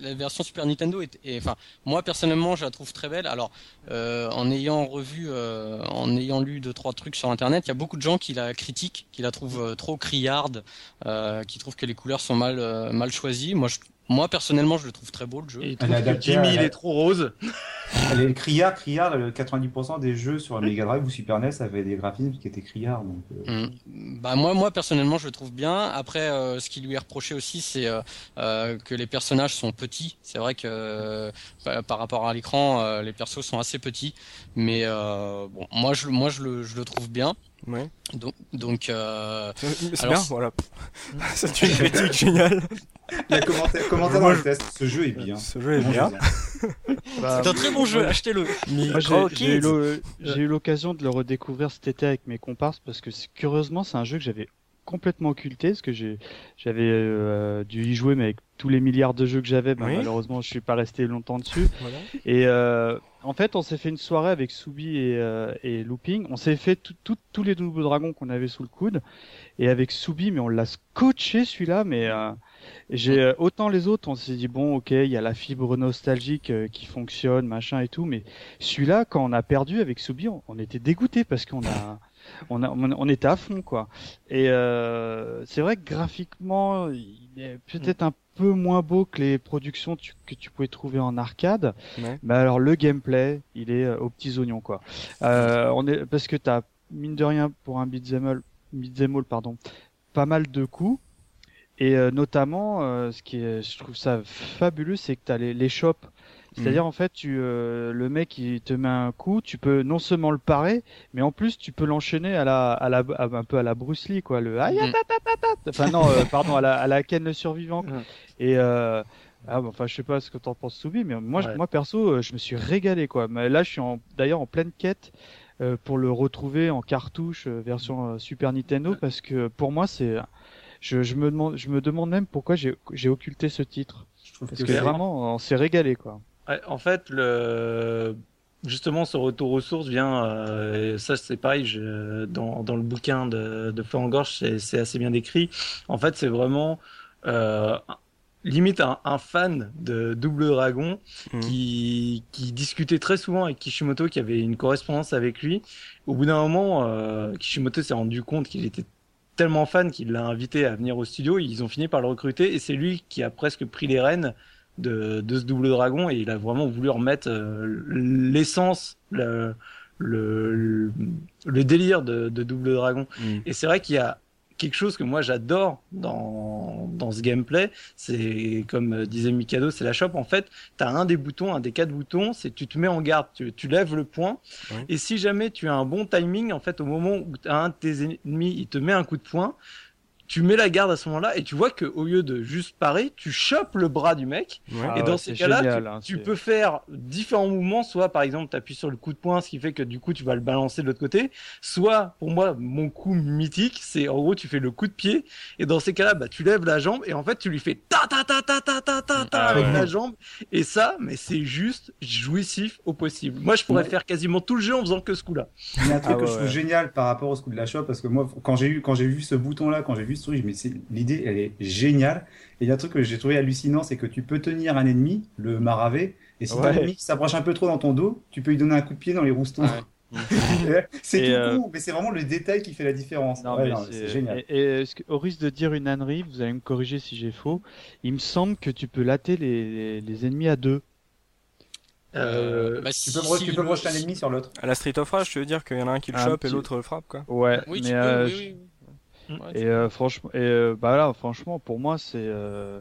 la version Super Nintendo est, est- enfin, moi personnellement, je la trouve très belle. Alors, euh, en ayant revu, euh, en ayant lu deux trois trucs sur Internet, il y a beaucoup de gens qui la critiquent, qui la trouvent euh, trop criarde, euh, qui trouvent que les couleurs sont mal, euh, mal choisies. Moi, je, moi personnellement, je le trouve très beau le jeu. Et Elle est Jimmy il est trop rose. Les criards, criards, le 90% des jeux sur Mega Drive ou Super NES avaient des graphismes qui étaient criards. Donc, euh, Mm. Bah moi, moi personnellement, je le trouve bien. Après, euh, ce qui lui est reproché aussi, c'est euh, que les personnages sont petits. C'est vrai que euh, par- par rapport à l'écran, euh, les persos sont assez petits. Mais euh, bon, moi, je, moi, je le, je le trouve bien. Ouais. Donc, donc euh, C'est alors, bien, voilà. C'est une critique géniale. Il y a commentaire, commentaire dans le test. Ce jeu est bien. Ce jeu est bien. bien. Bah, c'est un très bon jeu, achetez-le. J'ai- eu l'occasion de le redécouvrir cet été avec mes comparses parce que curieusement c'est un jeu que j'avais complètement occulté parce que j'ai j'avais euh, dû y jouer mais avec tous les milliards de jeux que j'avais Oui. malheureusement je suis pas resté longtemps dessus Voilà. et euh, en fait on s'est fait une soirée avec Soubi et, euh, et Looping on s'est fait tout- tout- tous les doubles dragons qu'on avait sous le coude et avec Soubi mais on l'a scotché celui-là mais euh, j'ai euh, autant les autres on s'est dit bon ok il y a la fibre nostalgique euh, qui fonctionne machin et tout mais celui-là, quand on a perdu avec Soubi, on, on était dégoûté parce qu'on a, on a, on, était à fond quoi. Et euh, c'est vrai que graphiquement, il est peut-être un peu moins beau que les productions tu- que tu pouvais trouver en arcade. Ouais. Mais alors le gameplay, il est euh, aux petits oignons quoi. Euh, on est parce que t'as mine de rien pour un beat'em all, beat'em all, pardon, pas mal de coups. Et euh, notamment, euh, ce qui est, je trouve ça fabuleux, c'est que t'as les, les shops. C'est-à-dire en fait, tu, euh, le mec il te met un coup, tu peux non seulement le parer, mais en plus tu peux l'enchaîner à la, à la, à- un peu à la Bruce Lee quoi, le Mm. ta. enfin non, euh, pardon, à la, à la Ken le survivant. quoi. Mm. Et euh, ah, bah, enfin je sais pas ce que t'en penses Soubi, mais moi, je- Ouais. moi perso, euh, je me suis régalé quoi. Mais là, je suis d'ailleurs en pleine quête euh, pour le retrouver en cartouche euh, version Super Nintendo parce que pour moi c'est, je, je me demande, je me demande même pourquoi j'ai, occulté ce titre. Je trouve Parce que que vraiment, on s'est régalé quoi. Ouais, en fait, le... justement, ce retour aux sources vient, euh, ça c'est pareil, je... dans, dans le bouquin de, de Feu en Gorge, c'est assez bien décrit. En fait, c'est vraiment euh, limite un, un fan de Double Dragon Mhm. qui, qui discutait très souvent avec Kishimoto, qui avait une correspondance avec lui. Au bout d'un moment, euh, Kishimoto s'est rendu compte qu'il était tellement fan qu'il l'a invité à venir au studio. Ils ont fini par le recruter et c'est lui qui a presque pris les rênes de, de ce double dragon et il a vraiment voulu remettre euh, l'essence, le, le, le, délire de, de double dragon. Mm. Et c'est vrai qu'il y a quelque chose que moi j'adore dans, dans ce gameplay, c'est comme disait Mikado, c'est la shop. En fait, tu as un des boutons, un des quatre boutons, c'est tu te mets en garde, tu, tu lèves le poing. Ouais. Et si jamais tu as un bon timing, en fait, au moment où un de tes ennemis, il te met un coup de poing, tu mets la garde à ce moment-là et tu vois que au lieu de juste parer, tu chopes le bras du mec. Ouais. Et dans ces cas-là, tu, peux faire différents mouvements. Soit par exemple, tu appuies sur le coup de poing, ce qui fait que du coup tu vas le balancer de l'autre côté. Soit pour moi, mon coup mythique, c'est en gros tu fais le coup de pied. Et dans ces cas-là, bah, tu lèves la jambe et en fait tu lui fais ta ta ta ta ta ta ta, ta ah avec la jambe. Et ça, mais c'est juste jouissif au possible. Moi, je pourrais faire quasiment tout le jeu en faisant que ce coup-là. Il y a un truc que je trouve génial par rapport au coup de la chope parce que moi, quand j'ai eu, quand j'ai vu ce bouton-là, quand j'ai vu ce truc je me suis dit, l'idée elle est géniale et il y a un truc que j'ai trouvé hallucinant c'est que tu peux tenir un ennemi le maravé et si Ouais. t'as un ennemi qui s'approche un peu trop dans ton dos tu peux lui donner un coup de pied dans les roustons c'est tout euh, con mais c'est vraiment le détail qui fait la différence Non, Ouais, mais non, c'est génial Et, et est-ce que- au risque de dire une ânerie, vous allez me corriger si j'ai faux. Il me semble que tu peux latter les, les, les ennemis à deux. Euh, bah, tu si- peux, me- si tu peux le- projeter un ennemi sur l'autre À la Street of Rage, tu veux dire qu'il y en a un qui le chope et l'autre le frappe, quoi Ouais, Oui, mais peux, euh, oui, oui. Ouais, et euh, franchement, et euh, bah là, franchement, pour moi, c'est euh,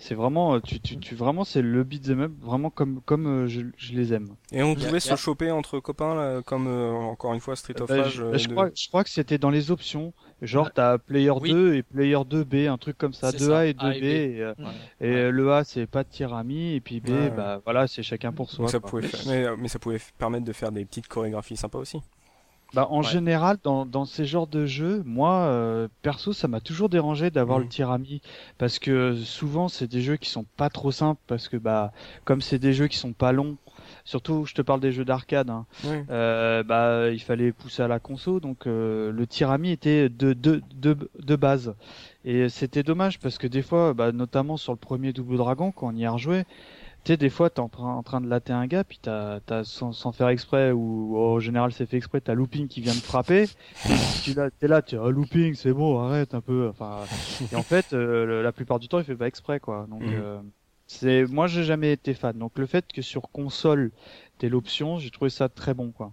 c'est vraiment, tu, tu, tu vraiment, c'est le beat'em up, vraiment comme comme euh, je, je les aime. Et on pouvait se choper entre copains, là, comme euh, encore une fois Street of Bah, Rage. je, je de- crois, je crois que c'était dans les options. Genre, t'as player Oui. 2 et player 2B, un truc comme ça, C'est 2A ça, et 2B. A et B. Et, euh, Ouais. et, le A, c'est pas de tirami, et puis B, Ouais, bah voilà, c'est chacun pour soi. Donc ça pouvait faire- mais, mais ça pouvait permettre de faire des petites chorégraphies sympas aussi. Bah, en Ouais. général, dans, dans ces genres de jeux, moi, euh, perso, ça m'a toujours dérangé d'avoir Mhm. le tirami. Parce que souvent, c'est des jeux qui sont pas trop simples. Parce que, bah, comme c'est des jeux qui sont pas longs, surtout, je te parle des jeux d'arcade, hein, euh, bah, il fallait pousser à la conso. Donc, euh, le tirami était de, de, de, de base. Et c'était dommage parce que des fois, bah, notamment sur le premier Double Dragon, quand on y a rejoué, tu sais, des fois, t'es en, train- en train de latter un gars, puis t'as, t'as sans, sans faire exprès, ou en général c'est fait exprès, t'as Looping qui vient de frapper. tu là, t'es là, tu ah, Looping, c'est bon, arrête un peu. Enfin, et en fait, euh, le- la plupart du temps, il fait pas exprès, quoi. Donc, Mhm. euh, c'est, moi, j'ai jamais été fan. Donc, le fait que sur console, t'aies l'option, j'ai trouvé ça très bon, quoi.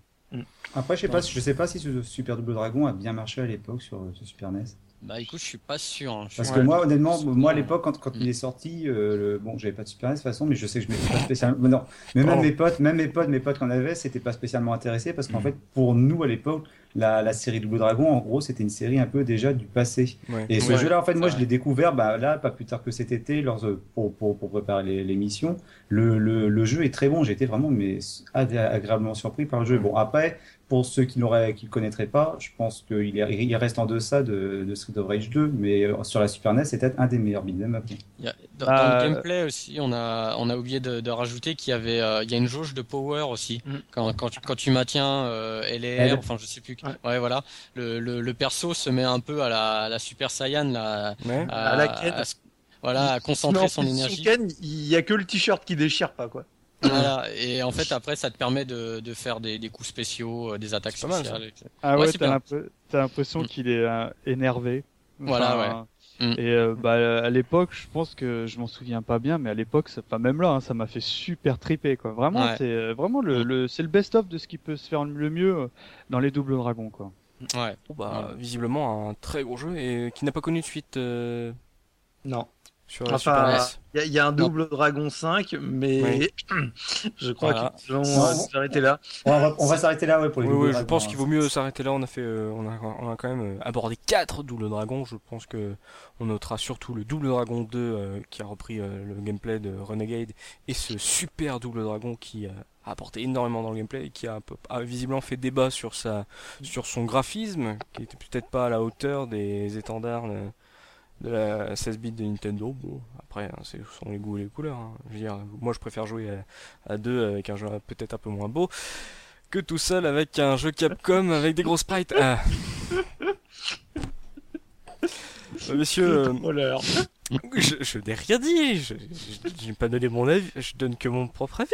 après je sais pas je sais pas si ce Super Double Dragon a bien marché à l'époque sur ce Super NES Bah écoute, je suis pas sûr. hein. Parce que moi, honnêtement, moi à l'époque, quand, quand Mm. il est sorti, euh, le... bon, j'avais pas de Super NES de toute façon, mais je sais que je m'étais pas spécialement. mais Non, mais même Pardon. mes potes, même mes potes, mes potes qu'on avait, c'était pas spécialement intéressés parce qu'en Mm. fait, pour nous à l'époque, la, la série Double Dragon, en gros, c'était une série un peu déjà du passé. Ouais. Et ce Ouais, jeu-là, en fait, moi, je l'ai découvert, bah, là, pas plus tard que cet été, lors de- pour, pour, pour préparer l'émission. Le, le, le jeu est très bon. J'ai été vraiment mais, agré- agréablement surpris par le jeu. Bon, après, pour ceux qui qui le connaîtraient pas, je pense qu'il il reste en deçà de, de Street of Rage 2, mais euh, sur la Super NES, c'est peut-être un des meilleurs beat'em up. A- dans, dans le euh, gameplay aussi, on a, on a oublié de, de rajouter qu'il y avait, euh, il y a une jauge de power aussi. Mm. Quand, quand, tu, quand tu maintiens euh, LR, L. enfin je sais plus. Ouais. Ouais, voilà. Le, le, le perso se met un peu à la, à la Super Saiyan, là, Ouais. à, À la Ken. à se- voilà, à concentrer en son énergie. Ken, il y a que le t-shirt qui déchire pas, quoi. Voilà. Et en fait, après, ça te permet de, de faire des, des coups spéciaux, euh, des attaques mal, spéciales. etc. Ah Ouais, t'as l'impression Mm. qu'il est euh, énervé. Voilà, ouais. Mm. Et euh, bah, à l'époque, je pense que je m'en souviens pas bien, mais à l'époque, ça- enfin même là, hein, ça m'a fait super triper quoi. Vraiment, Ouais. c'est euh, vraiment le, Mm. le c'est le best-of de ce qui peut se faire le mieux euh, dans les doubles dragons quoi. Ouais. Bon, bah, visiblement un très gros jeu et qui n'a pas connu de suite euh, Non. Sur la Enfin, Super. Il y, a- il y a un double Dragon 5, mais je crois Voilà. qu'ils vont Non. euh, s'arrêter là. On va, on va s'arrêter là, ouais, pour les Oui, Double oui, je pense hein. qu'il vaut mieux s'arrêter là. On a fait, euh, on a, on a quand même euh, abordé quatre double dragons. Je pense que on notera surtout le double dragon 2 euh, qui a repris euh, le gameplay de Renegade et ce super double dragon qui euh, a apporté énormément dans le gameplay et qui a, a visiblement fait débat sur sa, sur son graphisme qui était peut-être pas à la hauteur des étendards euh, de la 16 bits de Nintendo. Bon, après, hein, c'est ce sont les goûts et les couleurs. hein. Je veux dire, moi je préfère jouer à, à deux avec un jeu peut-être un peu moins beau que tout seul avec un jeu Capcom avec des gros sprites. Ah. Euh, Monsieur, euh, je, je n'ai rien dit, je je- n'ai pas donné mon avis, je donne que mon propre avis.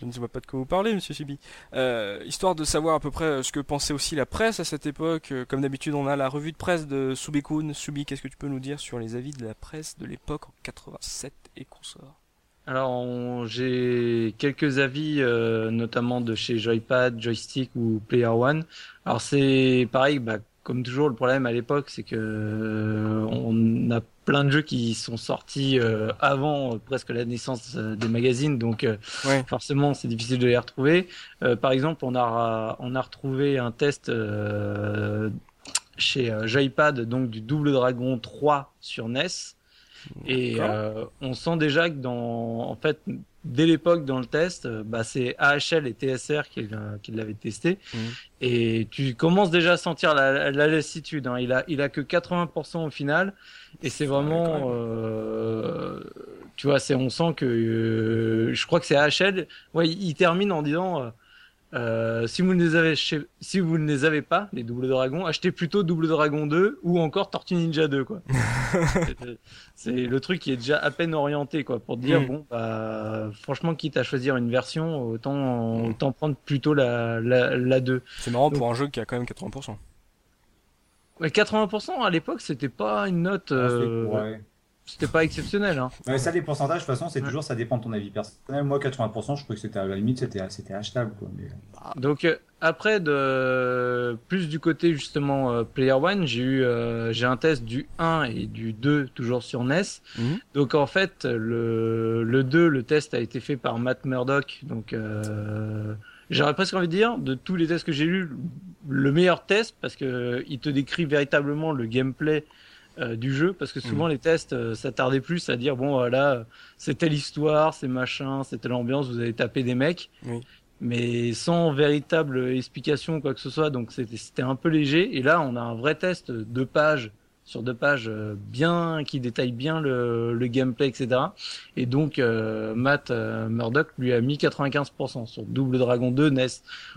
Je ne sais pas de quoi vous parlez, monsieur Subi. Euh, histoire de savoir à peu près euh, ce que pensait aussi la presse à cette époque. euh, Comme d'habitude, on a la revue de presse de Subikun. Subi, qu'est-ce que tu peux nous dire sur les avis de la presse de l'époque en 87 et consorts Alors, j'ai quelques avis, euh, notamment de chez Joypad, Joystick ou Player One. Alors, c'est pareil, bah, comme toujours, le problème à l'époque, c'est que euh, on a plein de jeux qui sont sortis euh, avant euh, presque la naissance des magazines, donc euh, Ouais. forcément, c'est difficile de les retrouver. Euh, par exemple, on a on a retrouvé un test euh, chez Joypad, donc du Double Dragon 3 sur NES. Et euh, on sent déjà que dans, en fait, dès l'époque dans le test, euh, bah, c'est AHL et TSR qui, euh, qui l'avaient testé. Mhm. Et tu commences déjà à sentir la, la lassitude. Hein. Il a, il a que 80% au final. Et c'est quand vraiment, euh, tu vois, c'est, on sent que, euh, je crois que c'est AHL. Ouais, il, il termine en disant. Euh, euh, si vous ne les avez chez- si vous ne les avez pas les double dragons achetez plutôt double dragon 2 ou encore tortue ninja 2 quoi C'est- le truc qui est déjà à peine orienté quoi pour dire Mm. bon bah franchement quitte à choisir une version autant autant prendre plutôt la la, la 2 C'est marrant pour un jeu qui a quand même 80%. mais 80% à l'époque c'était pas une note euh, Ouais. C'était pas exceptionnel hein. Ouais, ça, les pourcentages, de toute façon, c'est Ouais. toujours, ça dépend de ton avis personnel. Moi, 80%, je trouvais que c'était à la limite, c'était, c'était achetable, quoi. Mais... Donc euh, après de plus du côté justement euh, Player One, j'ai eu euh, j'ai un test du 1 et du 2 toujours sur NES. Mhm. Donc en fait le le 2 le test a été fait par Matt Murdock donc euh, j'aurais presque envie de dire de tous les tests que j'ai lus le meilleur test parce que il te décrit véritablement le gameplay euh, du jeu parce que souvent les tests euh, s'attardaient plus à dire bon voilà c'est telle histoire c'est machin c'est telle ambiance vous avez tapé des mecs. Oui. mais sans véritable explication ou quoi que ce soit. Donc c'était c'était un peu léger. Et là on a un vrai test de deux pages sur deux pages euh, bien qui détaille bien le, le gameplay etc et donc euh, Matt euh, Murdock lui a mis 95% sur Double Dragon 2 NES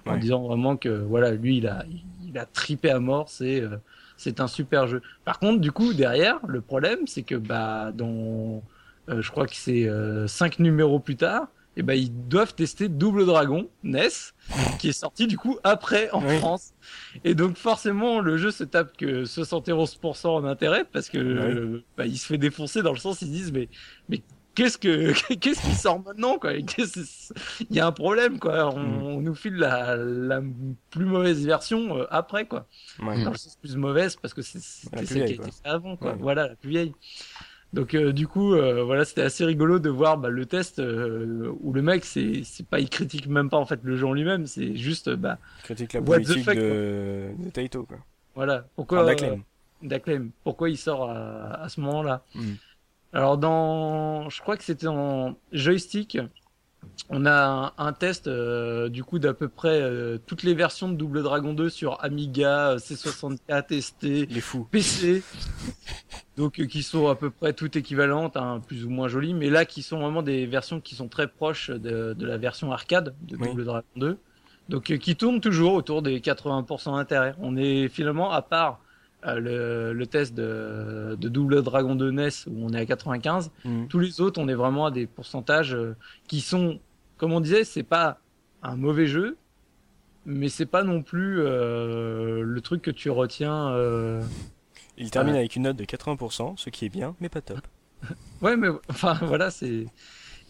en disant vraiment que voilà lui il a il a tripé à mort. C'est euh, c'est un super jeu par contre du coup derrière le problème c'est que bah dans euh, je crois que c'est euh, cinq numéros plus tard et ben ils doivent tester Double Dragon NES qui est sorti du coup après en Oui. France et donc forcément le jeu se tape que 71% en intérêt parce que Oui. euh, bah, il se fait défoncer dans le sens ils se disent mais mais qu'est-ce que qu'est-ce qui sort maintenant quoi? Il y a un problème quoi on, Mm. on nous file la, la plus mauvaise version euh, après quoi Ouais. le sens plus mauvaise parce que c'est c'est celle qui a été faite avant quoi Ouais. voilà la plus vieille Donc euh, du coup, euh, voilà, c'était assez rigolo de voir bah, le test euh, où le mec, c'est c'est pas, il critique même pas en fait le jeu en lui-même, c'est juste, bah Critique la politique fuck, de, de Taito, quoi. voilà, pourquoi Enfin, euh, pourquoi il sort à, à ce moment-là? Mm. Alors dans, je crois que c'était en joystick, on a un, un test euh, du coup d'à peu près euh, toutes les versions de Double Dragon 2 sur Amiga, euh, C64, ST, Les fous. PC, donc euh, qui sont à peu près toutes équivalentes, hein, plus ou moins jolies, mais là qui sont vraiment des versions qui sont très proches de, de la version arcade de Oui. Double Dragon 2, donc euh, qui tournent toujours autour des 80% d'intérêt. On est finalement à part le, le test de, de Double Dragon 2 NES où on est à 95, Mm. tous les autres on est vraiment à des pourcentages euh, qui sont, comme on disait, c'est pas un mauvais jeu, mais c'est pas non plus euh, le truc que tu retiens. euh, Il termine avec une note de 80%, ce qui est bien, mais pas top. Ouais, mais enfin voilà, c'est.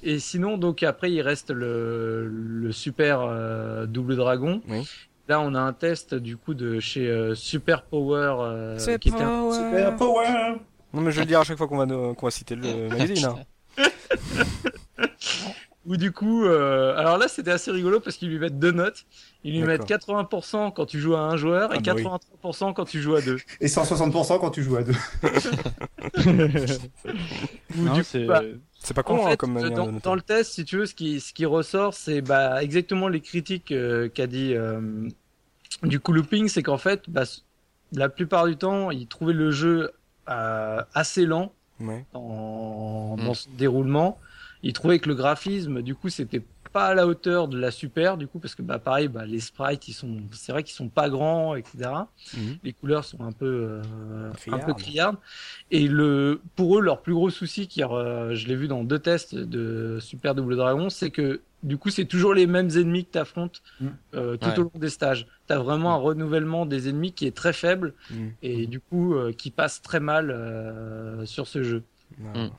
Et sinon, donc après, il reste le, le Super euh, Double Dragon. Oui. Là, on a un test du coup de chez euh, Super Power. euh, C'est qui était un- Super Power Non, mais je vais le dire à chaque fois qu'on va, va citer le magazine. hein. Où du coup, euh, alors là, c'était assez rigolo parce qu'ils lui mettent deux notes. Ils lui mettent D'accord. 80% quand tu joues à un joueur et Ah bah oui. 83% quand tu joues à deux. Et 160% quand tu joues à deux. C'est- bah, C'est pas con hein, fait, comme manière dans, de noter. dans le test, si tu veux, ce qui, ce qui ressort, c'est bah, exactement les critiques euh, qu'a dit euh, du coup looping, c'est qu'en fait, bah, la plupart du temps, il trouvait le jeu euh, assez lent Ouais. dans, Mm. dans son déroulement. Il trouvait que le graphisme, du coup, c'était pas à la hauteur de la super, du coup, parce que bah pareil, bah, les sprites, ils sont, c'est vrai qu'ils sont pas grands, etc. Mhm. Les couleurs sont un peu, euh, un Criardes. peu criardes. Et le, pour eux, leur plus gros souci, qui, euh, je l'ai vu dans deux tests de Super Double Dragon, c'est que du coup, c'est toujours les mêmes ennemis que t'affrontes Mm. euh, tout Ouais. au long des stages. T'as vraiment un renouvellement des ennemis qui est très faible Mm. et du coup euh, qui passe très mal euh, sur ce jeu. Ah, Mm.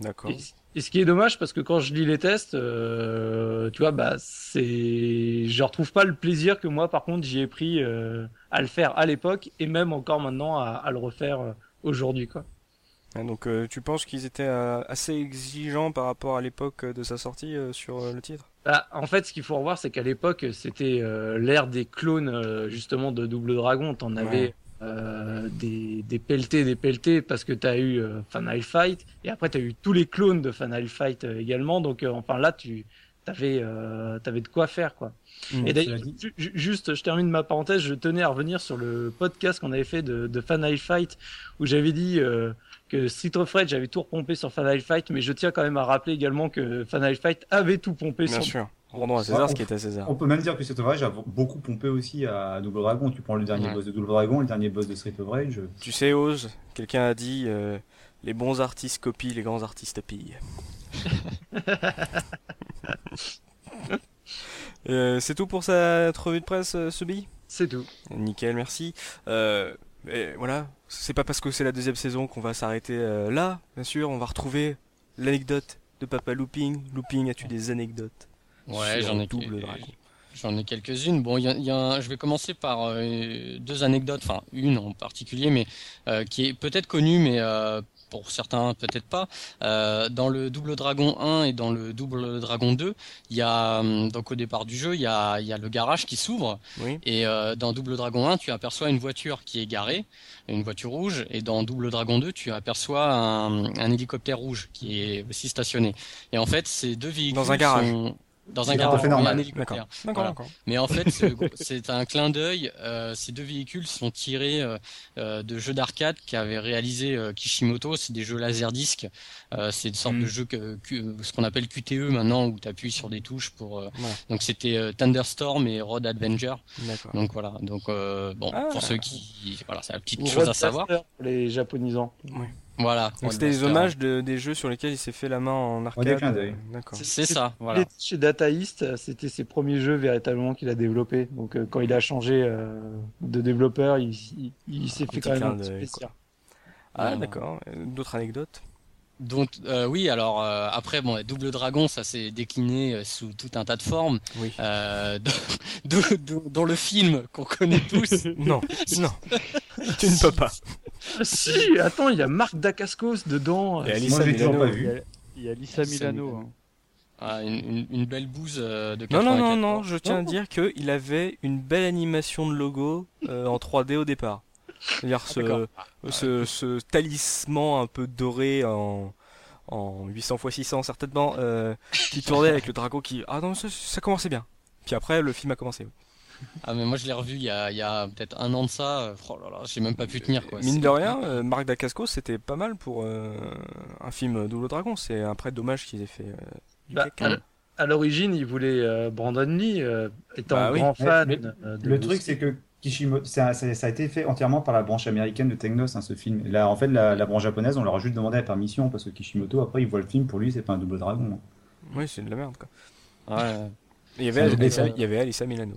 D'accord. Et, et ce qui est dommage parce que quand je lis les tests, euh, tu vois, bah c'est, je retrouve pas le plaisir que moi par contre j'y ai pris euh, à le faire à l'époque et même encore maintenant à, à le refaire euh, aujourd'hui quoi. Ah, donc euh, tu penses qu'ils étaient euh, assez exigeants par rapport à l'époque de sa sortie euh, sur euh, le titre? Bah, en fait, ce qu'il faut revoir, c'est qu'à l'époque, c'était euh, l'ère des clones euh, justement de Double Dragon. T'en avais Ouais. euh, des, des pelletés, des pelletés, parce que t'as eu euh, Final Fight, et après t'as eu tous les clones de Final Fight euh, également. Donc, euh, enfin là, tu t'avais euh, de quoi faire, quoi. Mm. et d'ailleurs, juste, je termine ma parenthèse. Je tenais à revenir sur le podcast qu'on avait fait de, de Final Fight, où j'avais dit. Que Street of Rage j'avais tout repompé sur Final Fight, mais je tiens quand même à rappeler également que Final Fight avait tout pompé Bien sur sûr. Rendons à César Ouais, ce qui est à César. On peut même dire que Street of Rage a beaucoup pompé aussi à Double Dragon. Tu prends le dernier Ouais. boss de Double Dragon, le dernier boss de Street of Rage. Tu sais, Oz, quelqu'un a dit euh, les bons artistes copient, les grands artistes pillent. Euh, c'est tout pour cette revue de presse, euh, Subi? C'est tout. Nickel, merci. Euh, et voilà, c'est pas parce que c'est la deuxième saison qu'on va s'arrêter euh, là, bien sûr. On va retrouver l'anecdote de Papa Looping. Looping, as-tu des anecdotes Ouais, j'en ai, Double Dragon j'en ai quelques-unes. Bon, il y a, y a un- je vais commencer par euh, deux anecdotes, enfin une en particulier, mais euh, qui est peut-être connue, mais pour certains peut-être pas. Euh, dans le Double Dragon 1 et dans le Double Dragon 2, il y a hum, donc au départ du jeu, il y a, il y a le garage qui s'ouvre Oui. et euh, dans Double Dragon 1, tu aperçois une voiture qui est garée, une voiture rouge, et dans Double Dragon 2, tu aperçois un, un hélicoptère rouge qui est aussi stationné. Et en fait, ces deux véhicules Dans un garage. sont dans un garage, fait oui, normal. un hélicoptère. D'accord. D'accord, Voilà. d'accord. Mais en fait, c'est- c'est un clin d'œil. euh, ces deux véhicules sont tirés euh, euh, de jeux d'arcade qu'avait réalisé euh, Kishimoto. C'est des jeux laserdisc. Euh, c'est une sorte Mm. de jeu que, que- ce qu'on appelle QTE maintenant, où tu appuies sur des touches pour. euh, Ouais. Donc c'était euh, Thunderstorm et Road Adventure. D'accord. Donc voilà. Donc euh, bon, Ah. pour ceux qui, voilà, c'est la petite Ou chose à savoir. pour les japonisants. Voilà. Donc c'était des hommages de, des jeux sur lesquels il s'est fait la main en arcade. euh, D'accord. C'est ça. Il Voilà. chez Data East, c'était ses premiers jeux véritablement qu'il a développés. Donc euh, quand il a changé euh, de développeur, il, il, il s'est fait quand même un petit. Ah d'accord. D'autres anecdotes? Donc euh, oui, alors euh, après bon, Double Dragon, ça s'est décliné euh, sous tout un tas de formes. Oui. Euh, dans, dans- dans- dans le film qu'on connaît tous, Non, non. tu ne peux pas. Ah, si, attends, il y a Marc Dacascos dedans. Et Ah, Alissa Moi, j'ai toujours Milano. pas Il y vu. a, il y a Lisa Lisa Milano. Milano. hein. Ah, une, une- une belle bouse euh, de Non, non, non, 94. non, je tiens à dire qu'il avait une belle animation de logo euh, en 3D au départ. C'est-à-dire ce, d'accord. ce, ce talisman un peu doré en, en 800 x 600 certainement, euh, qui tournait avec le dragon qui... Ah non, ça, ça commençait bien. Puis après, le film a commencé. Ah mais moi je l'ai revu il y a, il y a peut-être un an de ça. euh, Oh là là, j'ai même pas pu tenir quoi. Mine de rien, euh, Marc Dacascos, c'était pas mal pour euh, un film Double Dragon. C'est après dommage qu'ils aient fait euh, du Bah, caca. à l'origine, il voulait euh, Brandon Lee, euh, étant Bah oui. grand fan. mais euh, de Le truc, c'est que Kishimoto, ça, ça- ça a été fait entièrement par la branche américaine de Technos, hein, ce film. Là, en fait, la, la branche japonaise, on leur a juste demandé la permission parce que Kishimoto, après, il voit le film, pour lui, c'est pas un double dragon. hein. Oui, c'est de la merde. Quoi. Ouais, Il y avait, il y avait Alissa Milano.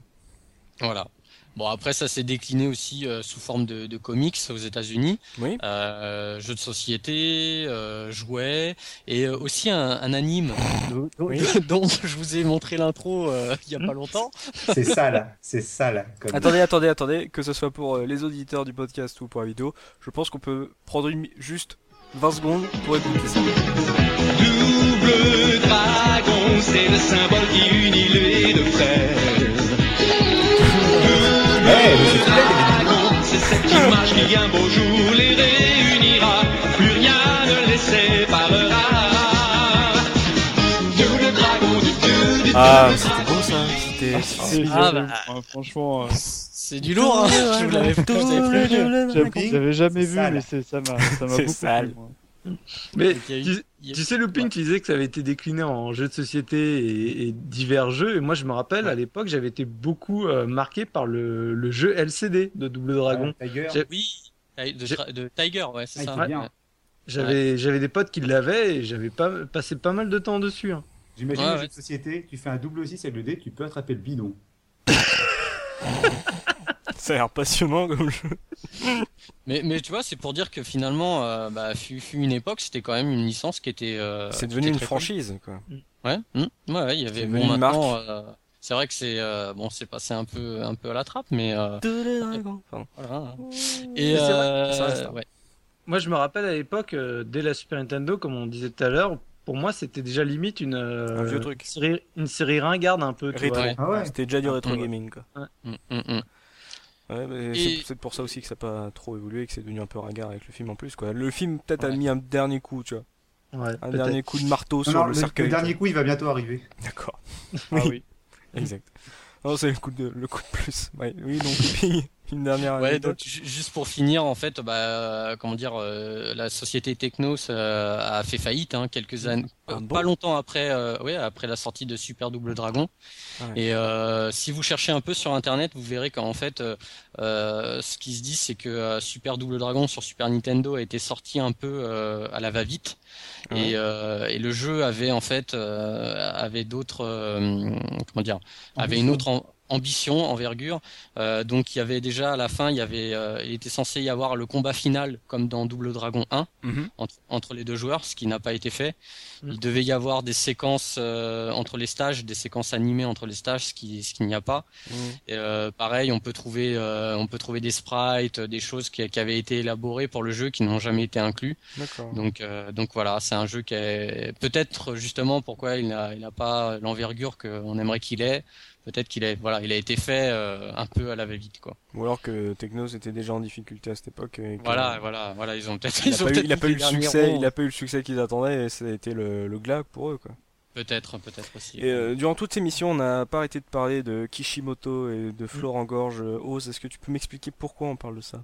Voilà. Bon après ça s'est décliné aussi euh, sous forme de, de comics aux États-Unis, Oui. euh, jeux de société, euh, jouets et euh, aussi un, un anime dont, Oui. dont je vous ai montré l'intro euh, il y a pas longtemps. C'est ça, là. C'est ça, là. Comme... Attendez, attendez, attendez, que ce soit pour euh, les auditeurs du podcast ou pour la vidéo, je pense qu'on peut prendre une, juste 20 secondes pour écouter ça. Double dragon, c'est le symbole c'est cette image qui un beau jour les réunira. Plus rien ne les séparera. Double dragon, du du Ah, c'était beau ça. C'était. Ah, j'avoue, bah. hein, franchement, euh, C'est du lourd. Hein je vous l'avais je vous avais prévenu. j'avoue, Dragon, j'avais jamais vu, mais c'est- ça m'a ça m'a C'est beaucoup sale. plu, moi. Mais tu, sais, Looping, tu disais que ça avait été décliné en jeux de société et, et divers jeux. Et moi, je me rappelle, à l'époque, j'avais été beaucoup euh, marqué par le, le jeu LCD de Double Dragon. Ouais, Tiger. Oui, de, Tiger, ouais, c'est Ah, ça. Ouais. J'avais j'avais des potes qui l'avaient et j'avais pas passé pas mal de temps dessus. hein. J'imagine Ouais, un ouais. jeu de société, tu fais un double 6 avec le dé, tu peux attraper le bidon. Ça a l'air passionnant comme jeu. Mais, mais tu vois, c'est pour dire que finalement, euh, bah, fut, fut une époque, c'était quand même une licence qui était. euh, C'est devenu était une franchise quoi. connue. Ouais, ouais, ouais, il y avait bon maintenant. euh, c'est vrai que c'est euh, bon, c'est passé un peu, un peu à la trappe, mais euh, voilà. Et c'est vrai, ça reste, hein. ouais. Moi, je me rappelle à l'époque, euh, dès la Super Nintendo, comme on disait tout à l'heure, pour moi, c'était déjà limite une, euh, Un vieux truc. Une série, une série ringarde un peu. Rétro. Ouais. Ah ouais C'était déjà du rétro Ouais. gaming quoi. Hum, hum, hum. Ouais, mais Et- c'est pour ça aussi que ça n'a pas trop évolué, que c'est devenu un peu ringard avec le film en plus quoi. Le film peut-être a mis un dernier coup, tu vois. Ouais, Un dernier coup de marteau Non, sur non, le le, cercueil. le dernier coup, il va bientôt arriver. D'accord. Ah oui. Exact. Non, c'est le coup de le coup de plus. Ouais, oui, donc une dernière Ouais, donc ju- juste pour finir, en fait, bah, comment dire, euh, la société Technos euh, a fait faillite hein, quelques années, Ah euh, bon pas longtemps après, euh, ouais, après la sortie de Super Double Dragon. Ah ouais. Et si vous cherchez un peu sur Internet, vous verrez qu'en fait, ce qui se dit, c'est que Super Double Dragon sur Super Nintendo a été sorti un peu à la va-vite. Ouais. Et, et le jeu avait en fait avait d'autres comment dire avait une autre ambition envergure Euh, donc il y avait déjà à la fin il y avait euh, il était censé y avoir le combat final comme dans Double Dragon 1 Mhm. entre, entre les deux joueurs ce qui n'a pas été fait Mm. il devait y avoir des séquences euh, entre les stages des séquences animées entre les stages ce qui ce qu'il n'y a pas Mhm. et, euh, pareil, on peut trouver, euh, on peut trouver des sprites, des choses qui, qui avaient été élaborées pour le jeu qui n'ont jamais été inclus. D'accord. Donc, euh, donc voilà, c'est un jeu qui est peut-être justement pourquoi il n'a, il n'a pas l'envergure qu'on aimerait qu'il ait. Peut-être qu'il est, voilà, il a été fait euh, un peu à la va-vite, quoi. Ou alors que Technos était déjà en difficulté à cette époque. Et que- Voilà, voilà, voilà, ils ont peut-être, Il a ils ont pas eu, peut-être il a pas eu le succès, ronds. il a pas eu le succès qu'ils attendaient et ça a été le, le glag pour eux quoi. Peut-être, peut-être aussi. Et euh, durant toute ces missions, on n'a pas arrêté de parler de Kishimoto et de Florent Gorge euh, Oz. Est-ce que tu peux m'expliquer pourquoi on parle de ça?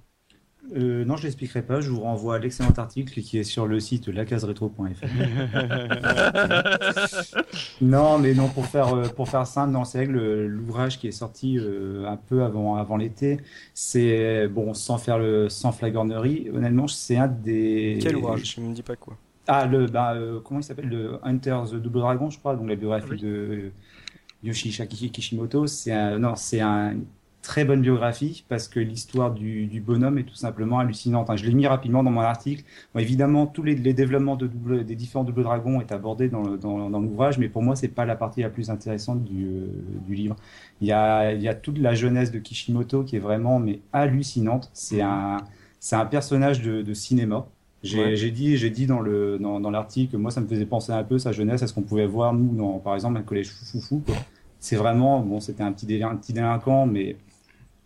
Euh, non, je l'expliquerai pas. Je vous renvoie à l'excellent article qui est sur le site lacaseretro.fr. non, mais non, pour faire, euh, pour faire simple, non, c'est l'ouvrage qui est sorti euh, un peu avant, avant l'été, c'est, bon, sans faire le, sans flagornerie, honnêtement, c'est un des. Quel ouvrage? Je me dis pas quoi. Ah, le, bah, euh, comment il s'appelle? Le Hunter the Double Dragon, je crois, donc la biographie Ah oui. de euh, Yoshihisa Kishimoto. C'est un, non, c'est un, très bonne biographie parce que l'histoire du, du bonhomme est tout simplement hallucinante. hein. Je l'ai mis rapidement dans mon article. Bon, évidemment, tous les, les développements de double, des différents Double Dragons est abordé dans, l'ouvrage, mais pour moi, c'est pas la partie la plus intéressante du, euh, du livre. Il y a, il y a toute la jeunesse de Kishimoto qui est vraiment mais hallucinante. C'est un c'est un personnage de, de cinéma. J'ai Ouais. dit, j'ai dit dans le dans, dans l'article, moi ça me faisait penser un peu sa jeunesse à ce qu'on pouvait voir nous dans par exemple un collège foufoufou. C'est vraiment bon, c'était un petit délin- un petit délinquant, mais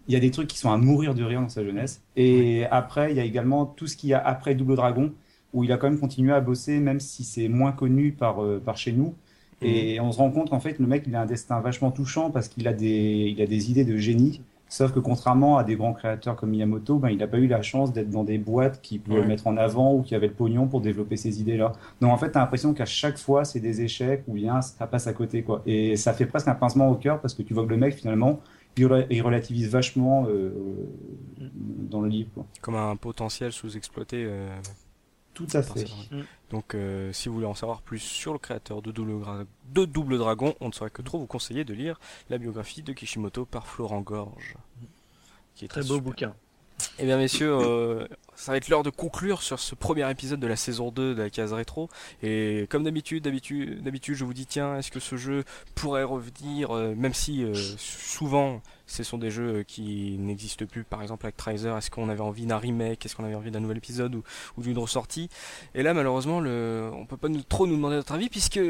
il y a des trucs qui sont à mourir de rire dans sa jeunesse. Et après, il y a également tout ce qu'il y a après Double Dragon, où il a quand même continué à bosser, même si c'est moins connu par euh, par chez nous. Et on se rend compte qu'en fait, le mec, il a un destin vachement touchant parce qu'il a des, il a des idées de génie. Sauf que contrairement à des grands créateurs comme Miyamoto, ben, il n'a pas eu la chance d'être dans des boîtes qui pouvaient Ouais. le mettre en avant ou qui avaient le pognon pour développer ces idées-là. Donc en fait, tu as l'impression qu'à chaque fois, c'est des échecs ou bien ça passe à côté. quoi. Et ça fait presque un pincement au cœur parce que tu vois que le mec, finalement, il, re- il relativise vachement euh, dans le livre. quoi. Comme un potentiel sous-exploité. euh, Tout à fait. Mm. Donc, euh, si vous voulez en savoir plus sur le créateur de Double, Gra- de Double Dragon, on ne saurait que trop vous conseiller de lire la biographie de Kishimoto par Florent Gorge. Qui est Très beau super- bouquin. Eh bien, messieurs, euh, ça va être l'heure de conclure sur ce premier épisode de la saison 2 de la case rétro. Et comme d'habitude, d'habitude, je vous dis tiens, est-ce que ce jeu pourrait revenir, euh, même si euh, souvent ce sont des jeux qui n'existent plus, par exemple avec Trizer, est-ce qu'on avait envie d'un remake, est-ce qu'on avait envie d'un nouvel épisode ou, d'une ressortie? Et là, malheureusement, le, on peut pas trop nous demander notre avis puisque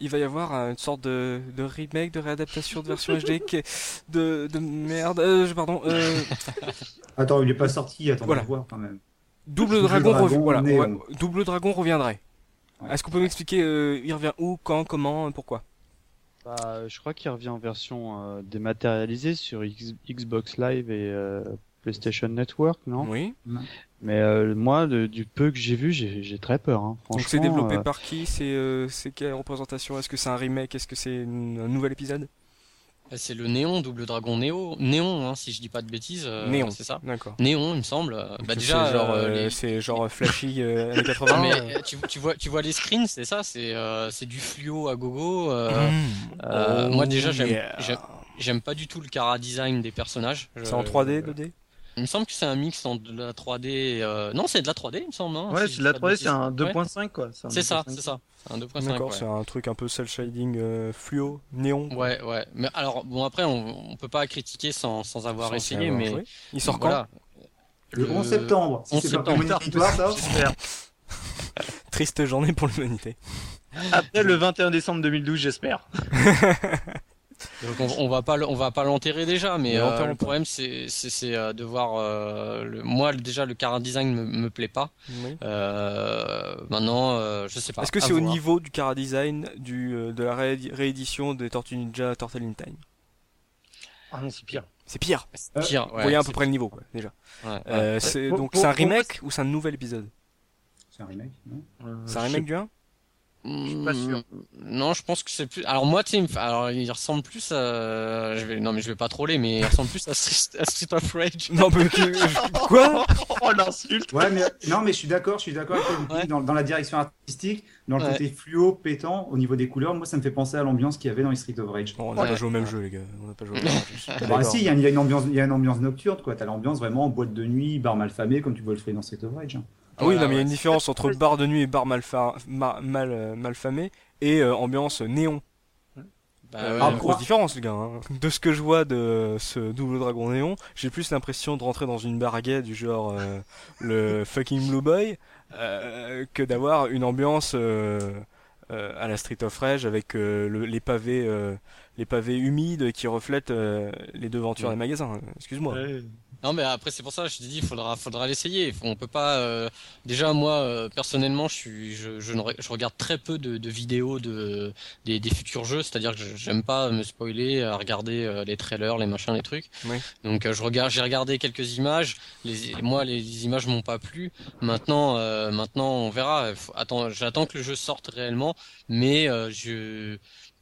il va y avoir une sorte de, de remake, de réadaptation de version HD qui est de, de merde. Euh, je- pardon. Euh, Attends, il est pas sorti, attends, Voilà. on va voir quand même. Double Dragon, Dragon, voilà, ouais, Double Dragon reviendrait. Ouais. Est-ce qu'on peut m'expliquer euh, il revient où, quand, comment, pourquoi? Bah, je crois qu'il revient en version euh, dématérialisée sur X- Xbox Live et euh, PlayStation Network, non Oui. Mais euh, moi, de- du peu que j'ai vu, j'ai très peur. Hein. Donc c'est développé euh, par qui? C'est euh, c'est quelle représentation? Est-ce que c'est un remake? Est-ce que c'est un nouvel épisode? Bah, C'est le Néon, Double Dragon Néo, Néon, hein, si je dis pas de bêtises. euh, Néon. c'est ça. D'accord. Néon, il me semble. Donc Bah c'est déjà, genre, euh, les- c'est genre flashy euh, années 80. mais tu, tu vois, tu vois les screens, c'est ça, c'est euh, c'est du fluo à gogo. euh, Mmh. euh, Oh, moi déjà, j'aime yeah. j'aime- j'aime pas du tout le cara design des personnages. C'est en Je- 3D, 2D Il me semble que c'est un mix entre de la 3D. euh, Non, c'est de la 3D, il me semble. hein, Ouais, si c'est de la dis pas 3D, c'est un bêtises. Ouais. 2.5 quoi. C'est ça, 2.5. c'est ça. C'est un 2.5. D'accord, ouais. c'est un truc un peu cel shading euh, fluo, néon. Ouais, ouais. Mais alors, bon, après, on, on peut pas critiquer sans, sans avoir Sans essayé, avoir mais. joué. Il sort quand voilà. Le 11 septembre, si 11 c'est pas septembre. pour monitoire, ça. Triste journée pour l'humanité. Après le 21 décembre 2012, j'espère. Donc on, on va pas le- on va pas l'enterrer déjà, mais euh, le problème c'est c'est c'est euh, de voir euh, le, moi déjà le cara design me, me plaît pas. Oui. Euh, maintenant euh, je sais pas. Est-ce que c'est au niveau du cara design du, euh, de la ré- réédition des Tortues Ninja Turtle in Time Ah non, c'est pire. C'est pire. C'est pire, Vous ouais, voyez à peu près le niveau, quoi, déjà. ouais, Euh, ouais. c'est donc c'est un remake ou c'est un nouvel épisode? C'est un remake, non? Euh, C'est un je remake du 1 suis pas sûr. Mm, Non, je pense que c'est plus. Alors moi, fait- alors il ressemble plus à. Je vais... Non, mais je vais pas troller, mais il ressemble plus à Street, à Street of Rage. Non, mais que- quoi? Oh l'insulte Ouais, mais non, mais je suis d'accord, je suis d'accord Ouais. dans, dans la direction artistique, dans le Ouais. côté fluo, pétant, au niveau des couleurs, moi ça me fait penser à l'ambiance qu'il y avait dans les Street of Rage. Bon, on n'a Ouais. pas joué au même jeu, les gars. On n'a pas joué au même jeu. je Bah, si, il y, a une- il y a une ambiance, il y a une ambiance nocturne, quoi. T'as l'ambiance vraiment boîte de nuit, bar mal famé, comme tu vois le faire dans Street of Rage. Hein. Ah oui, Voilà, non, mais il y a une différence entre bar de nuit et bar mal, fa- ma- mal, euh, et euh, ambiance néon. Bah, Euh, ouais, il y a Ah, une bon. grosse différence, les gars. hein. De ce que je vois de ce double dragon néon, j'ai plus l'impression de rentrer dans une bar gay du genre euh, le fucking Blue Boy euh, que d'avoir une ambiance euh, euh, à la Street of Rage avec euh, le- les pavés euh, les pavés humides qui reflètent euh, les devantures Ouais. des magasins. Excuse-moi. Ouais. Non mais après c'est pour ça je te dis il faudra faudra l'essayer. On peut pas euh, déjà moi euh, personnellement je suis je, je, ne je regarde très peu de, de vidéos de des, des futurs jeux, c'est-à-dire que j'aime pas me spoiler à regarder euh, les trailers, les machins, les trucs. Oui. Donc euh, je regarde j'ai regardé quelques images, les moi les, images m'ont pas plu. Maintenant euh, maintenant on verra. Faut- Attends, j'attends que le jeu sorte réellement mais euh, je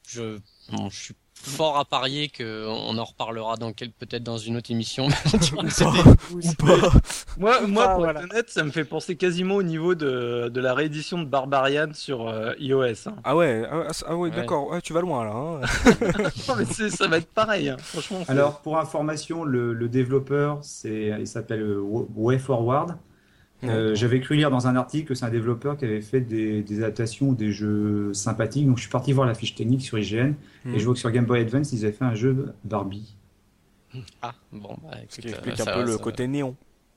je bon, je suis fort à parier que on en reparlera dans quel peut-être dans une autre émission. Ou pas. Moi, moi Ah, pour voilà. être honnête, ça me fait penser quasiment au niveau de, de la réédition de Barbarian sur euh, iOS. hein. Ah ouais, ah, ah ouais, Ouais. d'accord. Ouais, tu vas loin là. hein. Non, mais ça va être pareil, hein. franchement. Alors, pour information, le, le développeur, c'est, il s'appelle euh, Way Forward. Euh, J'avais cru lire dans un article que c'est un développeur qui avait fait des, des adaptations ou des jeux sympathiques. Donc, je suis parti voir la fiche technique sur IGN Hmm. et je vois que sur Game Boy Advance, ils avaient fait un jeu Barbie. Ah bon bah Ce écoute, qui euh, explique ça un peu va, le côté néon.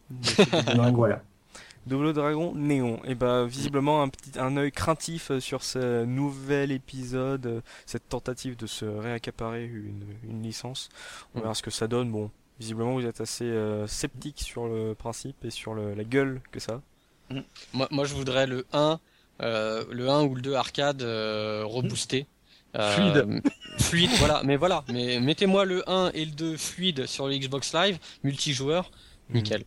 Donc voilà. Double Dragon Néon. Et bah visiblement un petit un œil craintif euh, sur ce nouvel épisode, euh, cette tentative de se réaccaparer une, une licence. On Mm. verra ce que ça donne. Bon, visiblement vous êtes assez euh, sceptique sur le principe et sur le, la gueule que ça. a. Moi, moi, je voudrais le 1, euh, le 1 ou le 2 arcade euh, reboosté. Euh, Fluide. Fluide, voilà. Mais voilà. Mais mettez-moi le 1 et le 2 fluide sur le Xbox Live, multijoueur, nickel.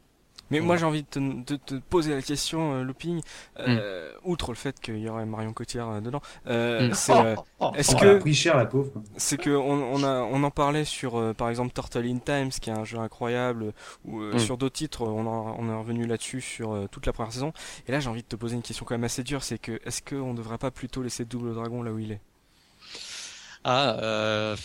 Mais moi j'ai envie de te, de te poser la question, euh, Looping. Euh, Outre le fait qu'il y aurait Marion Cotillard euh, dedans, euh, Mm. c'est euh, Oh, est-ce Oh, que Elle a pris cher la pauvre. c'est que on, on a on en parlait sur euh, par exemple Turtle in Times qui est un jeu incroyable ou euh, Mm. sur d'autres titres on en, on est revenu là-dessus sur euh, toute la première saison et là j'ai envie de te poser une question quand même assez dure c'est que est-ce qu'on ne devrait pas plutôt laisser Double Dragon là où il est? Ah, euh,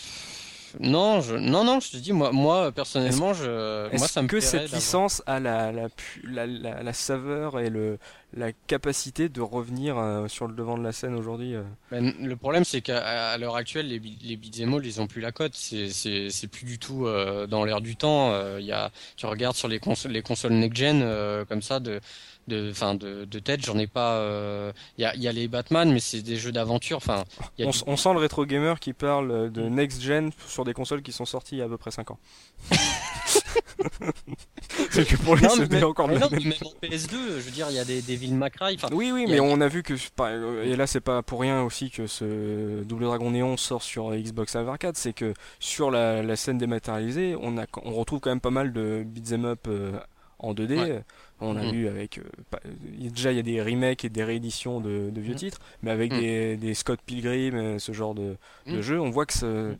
non, je, non, non, je te dis, moi, moi, personnellement, je, moi, Est-ce ça me que cette licence a la la, pu- la, la, la saveur et le la capacité de revenir euh, sur le devant de la scène aujourd'hui euh Ben, le problème, c'est qu'à l'heure actuelle, les, les beat'em all, ils ont plus la cote. C'est, c'est, c'est plus du tout euh, dans l'air du temps. Euh, y a, tu regardes sur les consoles, les consoles next-gen, euh, comme ça, de, de, enfin, de, de tête, j'en ai pas. euh, Il y a, y a les Batman, mais c'est des jeux d'aventure. Enfin, on, du- on sent le rétro gamer qui parle euh, de next gen sur des consoles qui sont sorties il y a à peu près 5 ans. c'est que pour lui Non, mais, encore mais non, même mais même en PS2, je veux dire, il y a des, Cry. Enfin, Oui, oui, mais a- on a vu que, et là c'est pas pour rien aussi que ce Double Dragon Néon sort sur Xbox Live Arcade, c'est que sur la, la scène dématérialisée, on, a, on retrouve quand même pas mal de beat'em up euh, en 2D. Ouais. On a Mhm. vu avec, euh, pas- déjà il y a des remakes et des rééditions de, de vieux Mhm. titres, mais avec Mhm. des, des Scott Pilgrim, euh, ce genre de, de Mhm. jeu, on voit que ce,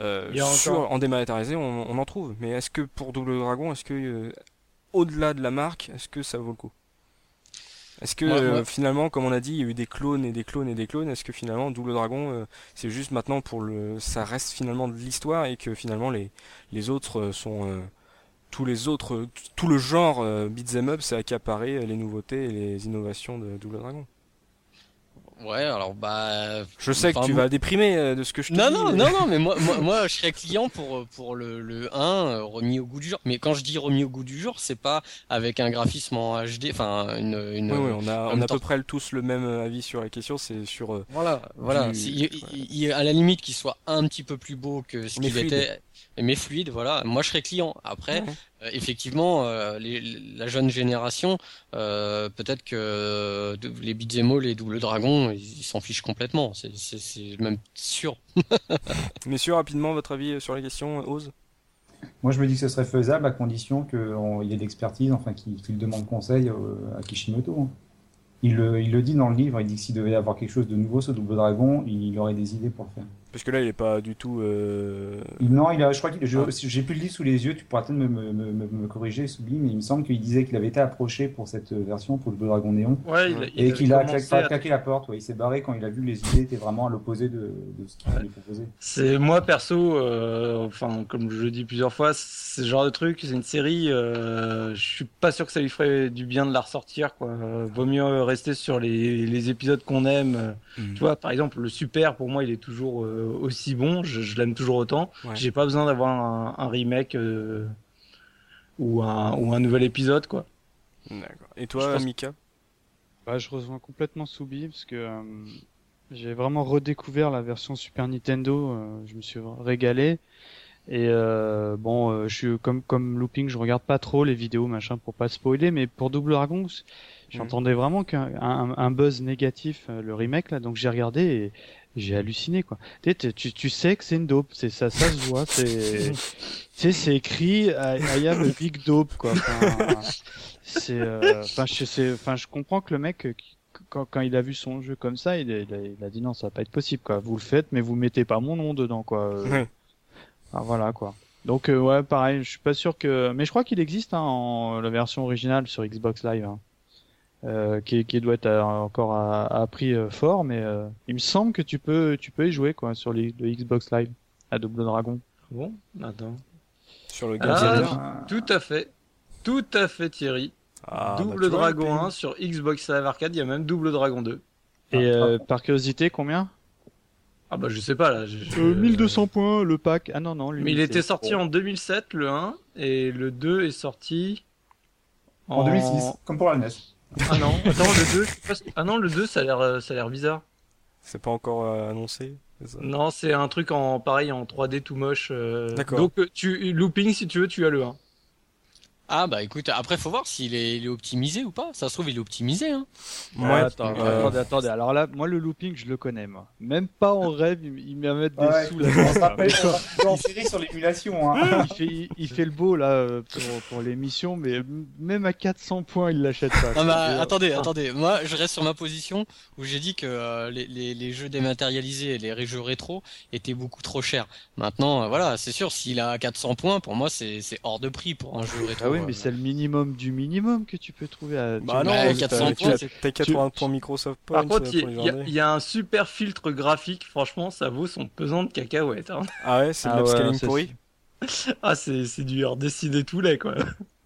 euh, sur, encore- en dématérialisé on, on en trouve. Mais est-ce que pour Double Dragon, est-ce que euh, au-delà de la marque, est-ce que ça vaut le coup? Est-ce que Ouais, euh, finalement, comme on a dit, il y a eu des clones et des clones et des clones, est-ce que finalement Double Dragon, c'est juste maintenant pour le, ça reste finalement de l'histoire et que finalement les les autres sont tous les autres, tout le genre beat'em up, c'est accaparé les nouveautés et les innovations de Double Dragon? Ouais, alors bah. Je sais que tu vas déprimer euh, de ce que je te Non, dis. non, non, non, mais moi, moi, moi, je serais client pour, pour le, le 1 euh, remis au goût du jour. Mais quand je dis remis au goût du jour, c'est pas avec un graphisme en HD, enfin, une, une, Oui, oui, on a, on a à peu près tous le même euh, avis sur la question, c'est sur euh, Voilà, voilà. Du- il- il- il- à la limite qu'il soit un petit peu plus beau que ce qu'il était, mais fluide, voilà. Moi, je serais client. Après, Ouais. euh, effectivement, euh, les- la jeune génération, euh, peut-être que les beat'em all, les double dragons, ils s'en fichent complètement. C'est- C'est c'est même sûr. Messieurs, rapidement, votre avis sur la question, Ose Moi, je me dis que ce serait faisable à condition qu'il y ait de l'expertise, enfin, qu'il qu'il demande conseil euh, à Kishimoto. hein. Il, le- il le dit dans le livre, il dit que s'il devait y avoir quelque chose de nouveau sur Double Dragon, il aurait des idées pour le faire. Parce que là, il est pas du tout. euh, Non, il a, je crois qu'il, Ah. j'ai plus le livre sous les yeux, tu pourras peut-être me, me, me, me- me corriger, Soubi, mais il me semble qu'il disait qu'il avait été approché pour cette version, pour Double Dragon Néon, Ouais, il, Ouais. et qu'il a claqué, à- claqué la porte, ouais. il s'est barré quand il a vu que les idées étaient vraiment à l'opposé de, de ce qu'il fallait proposer. C'est moi perso, euh, enfin comme je le dis plusieurs fois, c'est ce genre de truc, c'est une série. Euh, je suis pas sûr que ça lui ferait du bien de la ressortir. Quoi. Euh, Vaut mieux rester sur les, les épisodes qu'on aime. Euh, Mhm. Tu vois, par exemple, le super pour moi, il est toujours euh, aussi bon. Je, je l'aime toujours autant. Ouais. J'ai pas besoin d'avoir un, un remake euh, ou un ou un nouvel épisode, quoi. D'accord. Et Je toi, pense- Mika? Bah, je rejoins complètement Soubi parce que euh, j'ai vraiment redécouvert la version Super Nintendo. euh, je me suis régalé. Et euh, bon, euh, je suis comme comme Looping, je regarde pas trop les vidéos machin pour pas spoiler, mais pour Double Dragon, j'entendais vraiment qu'un un, un buzz négatif euh, le remake là, donc j'ai regardé et j'ai halluciné quoi. Tu, sais, tu, tu sais que c'est une dope, c'est ça, ça se voit, c'est, tu c'est écrit I, I am a big dope quoi. Enfin, c'est, euh, enfin, je sais, enfin, je comprends que le mec euh, qui- quand, quand il a vu son jeu comme ça, il a, il a, il a dit non, ça va pas être possible quoi. Vous le faites, mais vous mettez pas mon nom dedans quoi. Euh, voilà quoi. Donc euh, ouais, pareil, je suis pas sûr que, mais je crois qu'il existe hein, en la version originale sur Xbox Live, hein. Euh, qui, qui doit être euh, encore à, à prix euh, fort, mais euh, il me semble que tu peux, tu peux y jouer quoi sur les, le Xbox Live à Double Dragon. Bon, attends. Sur le Ah, Gladiator Ah, Tout à fait, tout à fait, Thierry. Ah, bah, Double Dragon le pays. 1 sur Xbox Live Arcade, il y a même Double Dragon 2. Et euh, par curiosité, combien? Ah bah je sais pas là. je- euh, 1200 points le pack. Ah non non, lui. Mais il était sorti en 2007 le 1 et le 2 est sorti En 2006, comme pour la NES. Ah non, attends, le 2, je sais pas- ah non, le 2, ça a l'air, euh, ça a l'air bizarre. C'est pas encore euh, annoncé. ça? Non, c'est un truc en pareil en 3D tout moche. euh, D'accord. Donc euh, tu looping si tu veux, tu as le 1. Ah bah écoute, après faut voir s'il est, il est optimisé ou pas. Ça se trouve il est optimisé. Hein. Ouais, attends, euh, attendez, attendez. Alors là, moi, le looping, je le connais, moi. Même pas en rêve, il, il me met des Ouais, sous là. on se rappelle, on série sur l'émulation. Hein. il, fait, il, il fait le beau là pour, pour l'émission, mais même à 400 points, il l'achète pas. Ah bah attendez, attendez. Moi je reste sur ma position où j'ai dit que euh, les, les, les jeux dématérialisés et les jeux rétro étaient beaucoup trop chers. Maintenant euh, voilà, c'est sûr s'il a 400 points, pour moi c'est c'est hors de prix pour un jeu rétro. Ah oui, mais c'est le minimum du minimum que tu peux trouver à. Bah tu- non, t'as- 400 t'as- points, t'as- c'est- t'as 80 points Microsoft Par Points contre, euh, il y, a- y y un super filtre graphique. Franchement, ça vaut son pesant de cacahuètes. Hein. Ah ouais, c'est de Ah ouais, l'upscaling c'est- pourri. Ah, c'est c'est du redessiné tout lait quoi.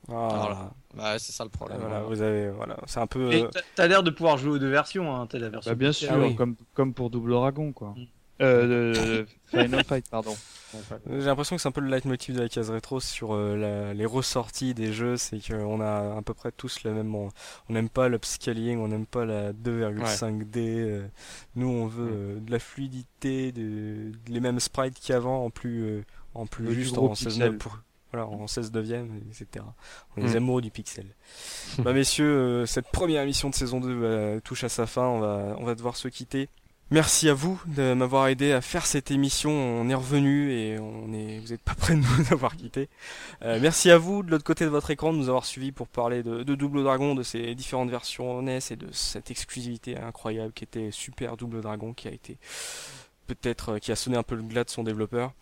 Ah, Voilà. Bah c'est ça le problème. Voilà, vous avez, voilà, c'est un peu. Et euh, t'as- t'as l'air de pouvoir jouer aux deux versions. Hein. T'as la version. Bah, bien sûr, Ah oui. comme, comme pour Double Dragon, quoi. Mm. Euh, Final Fight, pardon. J'ai l'impression que c'est un peu le leitmotiv de la case rétro sur euh, la- les ressorties des jeux, c'est qu'on a à peu près tous le même. On n'aime pas l'upscaling, on n'aime pas la 2,5D. euh, nous, on veut euh, de la fluidité, de, les mêmes sprites qu'avant, en plus, en plus juste en 16 pixel. neuvième pour- voilà, en 16 neuvième, etc. On est Mm. amoureux du pixel. bah messieurs, euh, cette première émission de saison 2 euh, touche à sa fin, on va, on va devoir se quitter. Merci à vous de m'avoir aidé à faire cette émission. On est revenu et on est, vous n'êtes pas prêts de nous avoir quittés. Euh, merci à vous de l'autre côté de votre écran de nous avoir suivis pour parler de, de Double Dragon, de ses différentes versions NES et de cette exclusivité incroyable qui était Super Double Dragon qui a été peut-être euh, qui a sonné un peu le glas de son développeur.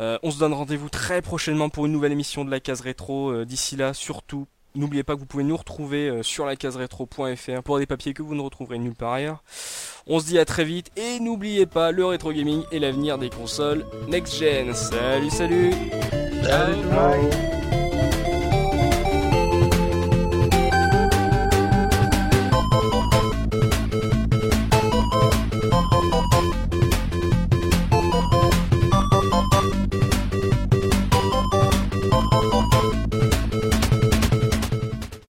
Euh, on se donne rendez-vous très prochainement pour une nouvelle émission de la case rétro. Euh, D'ici là, surtout, n'oubliez pas que vous pouvez nous retrouver euh, sur la rétro.fr pour des papiers que vous ne retrouverez nulle part ailleurs. On se dit à très vite et n'oubliez pas, le rétro gaming est l'avenir des consoles next gen. Salut, salut. Bye.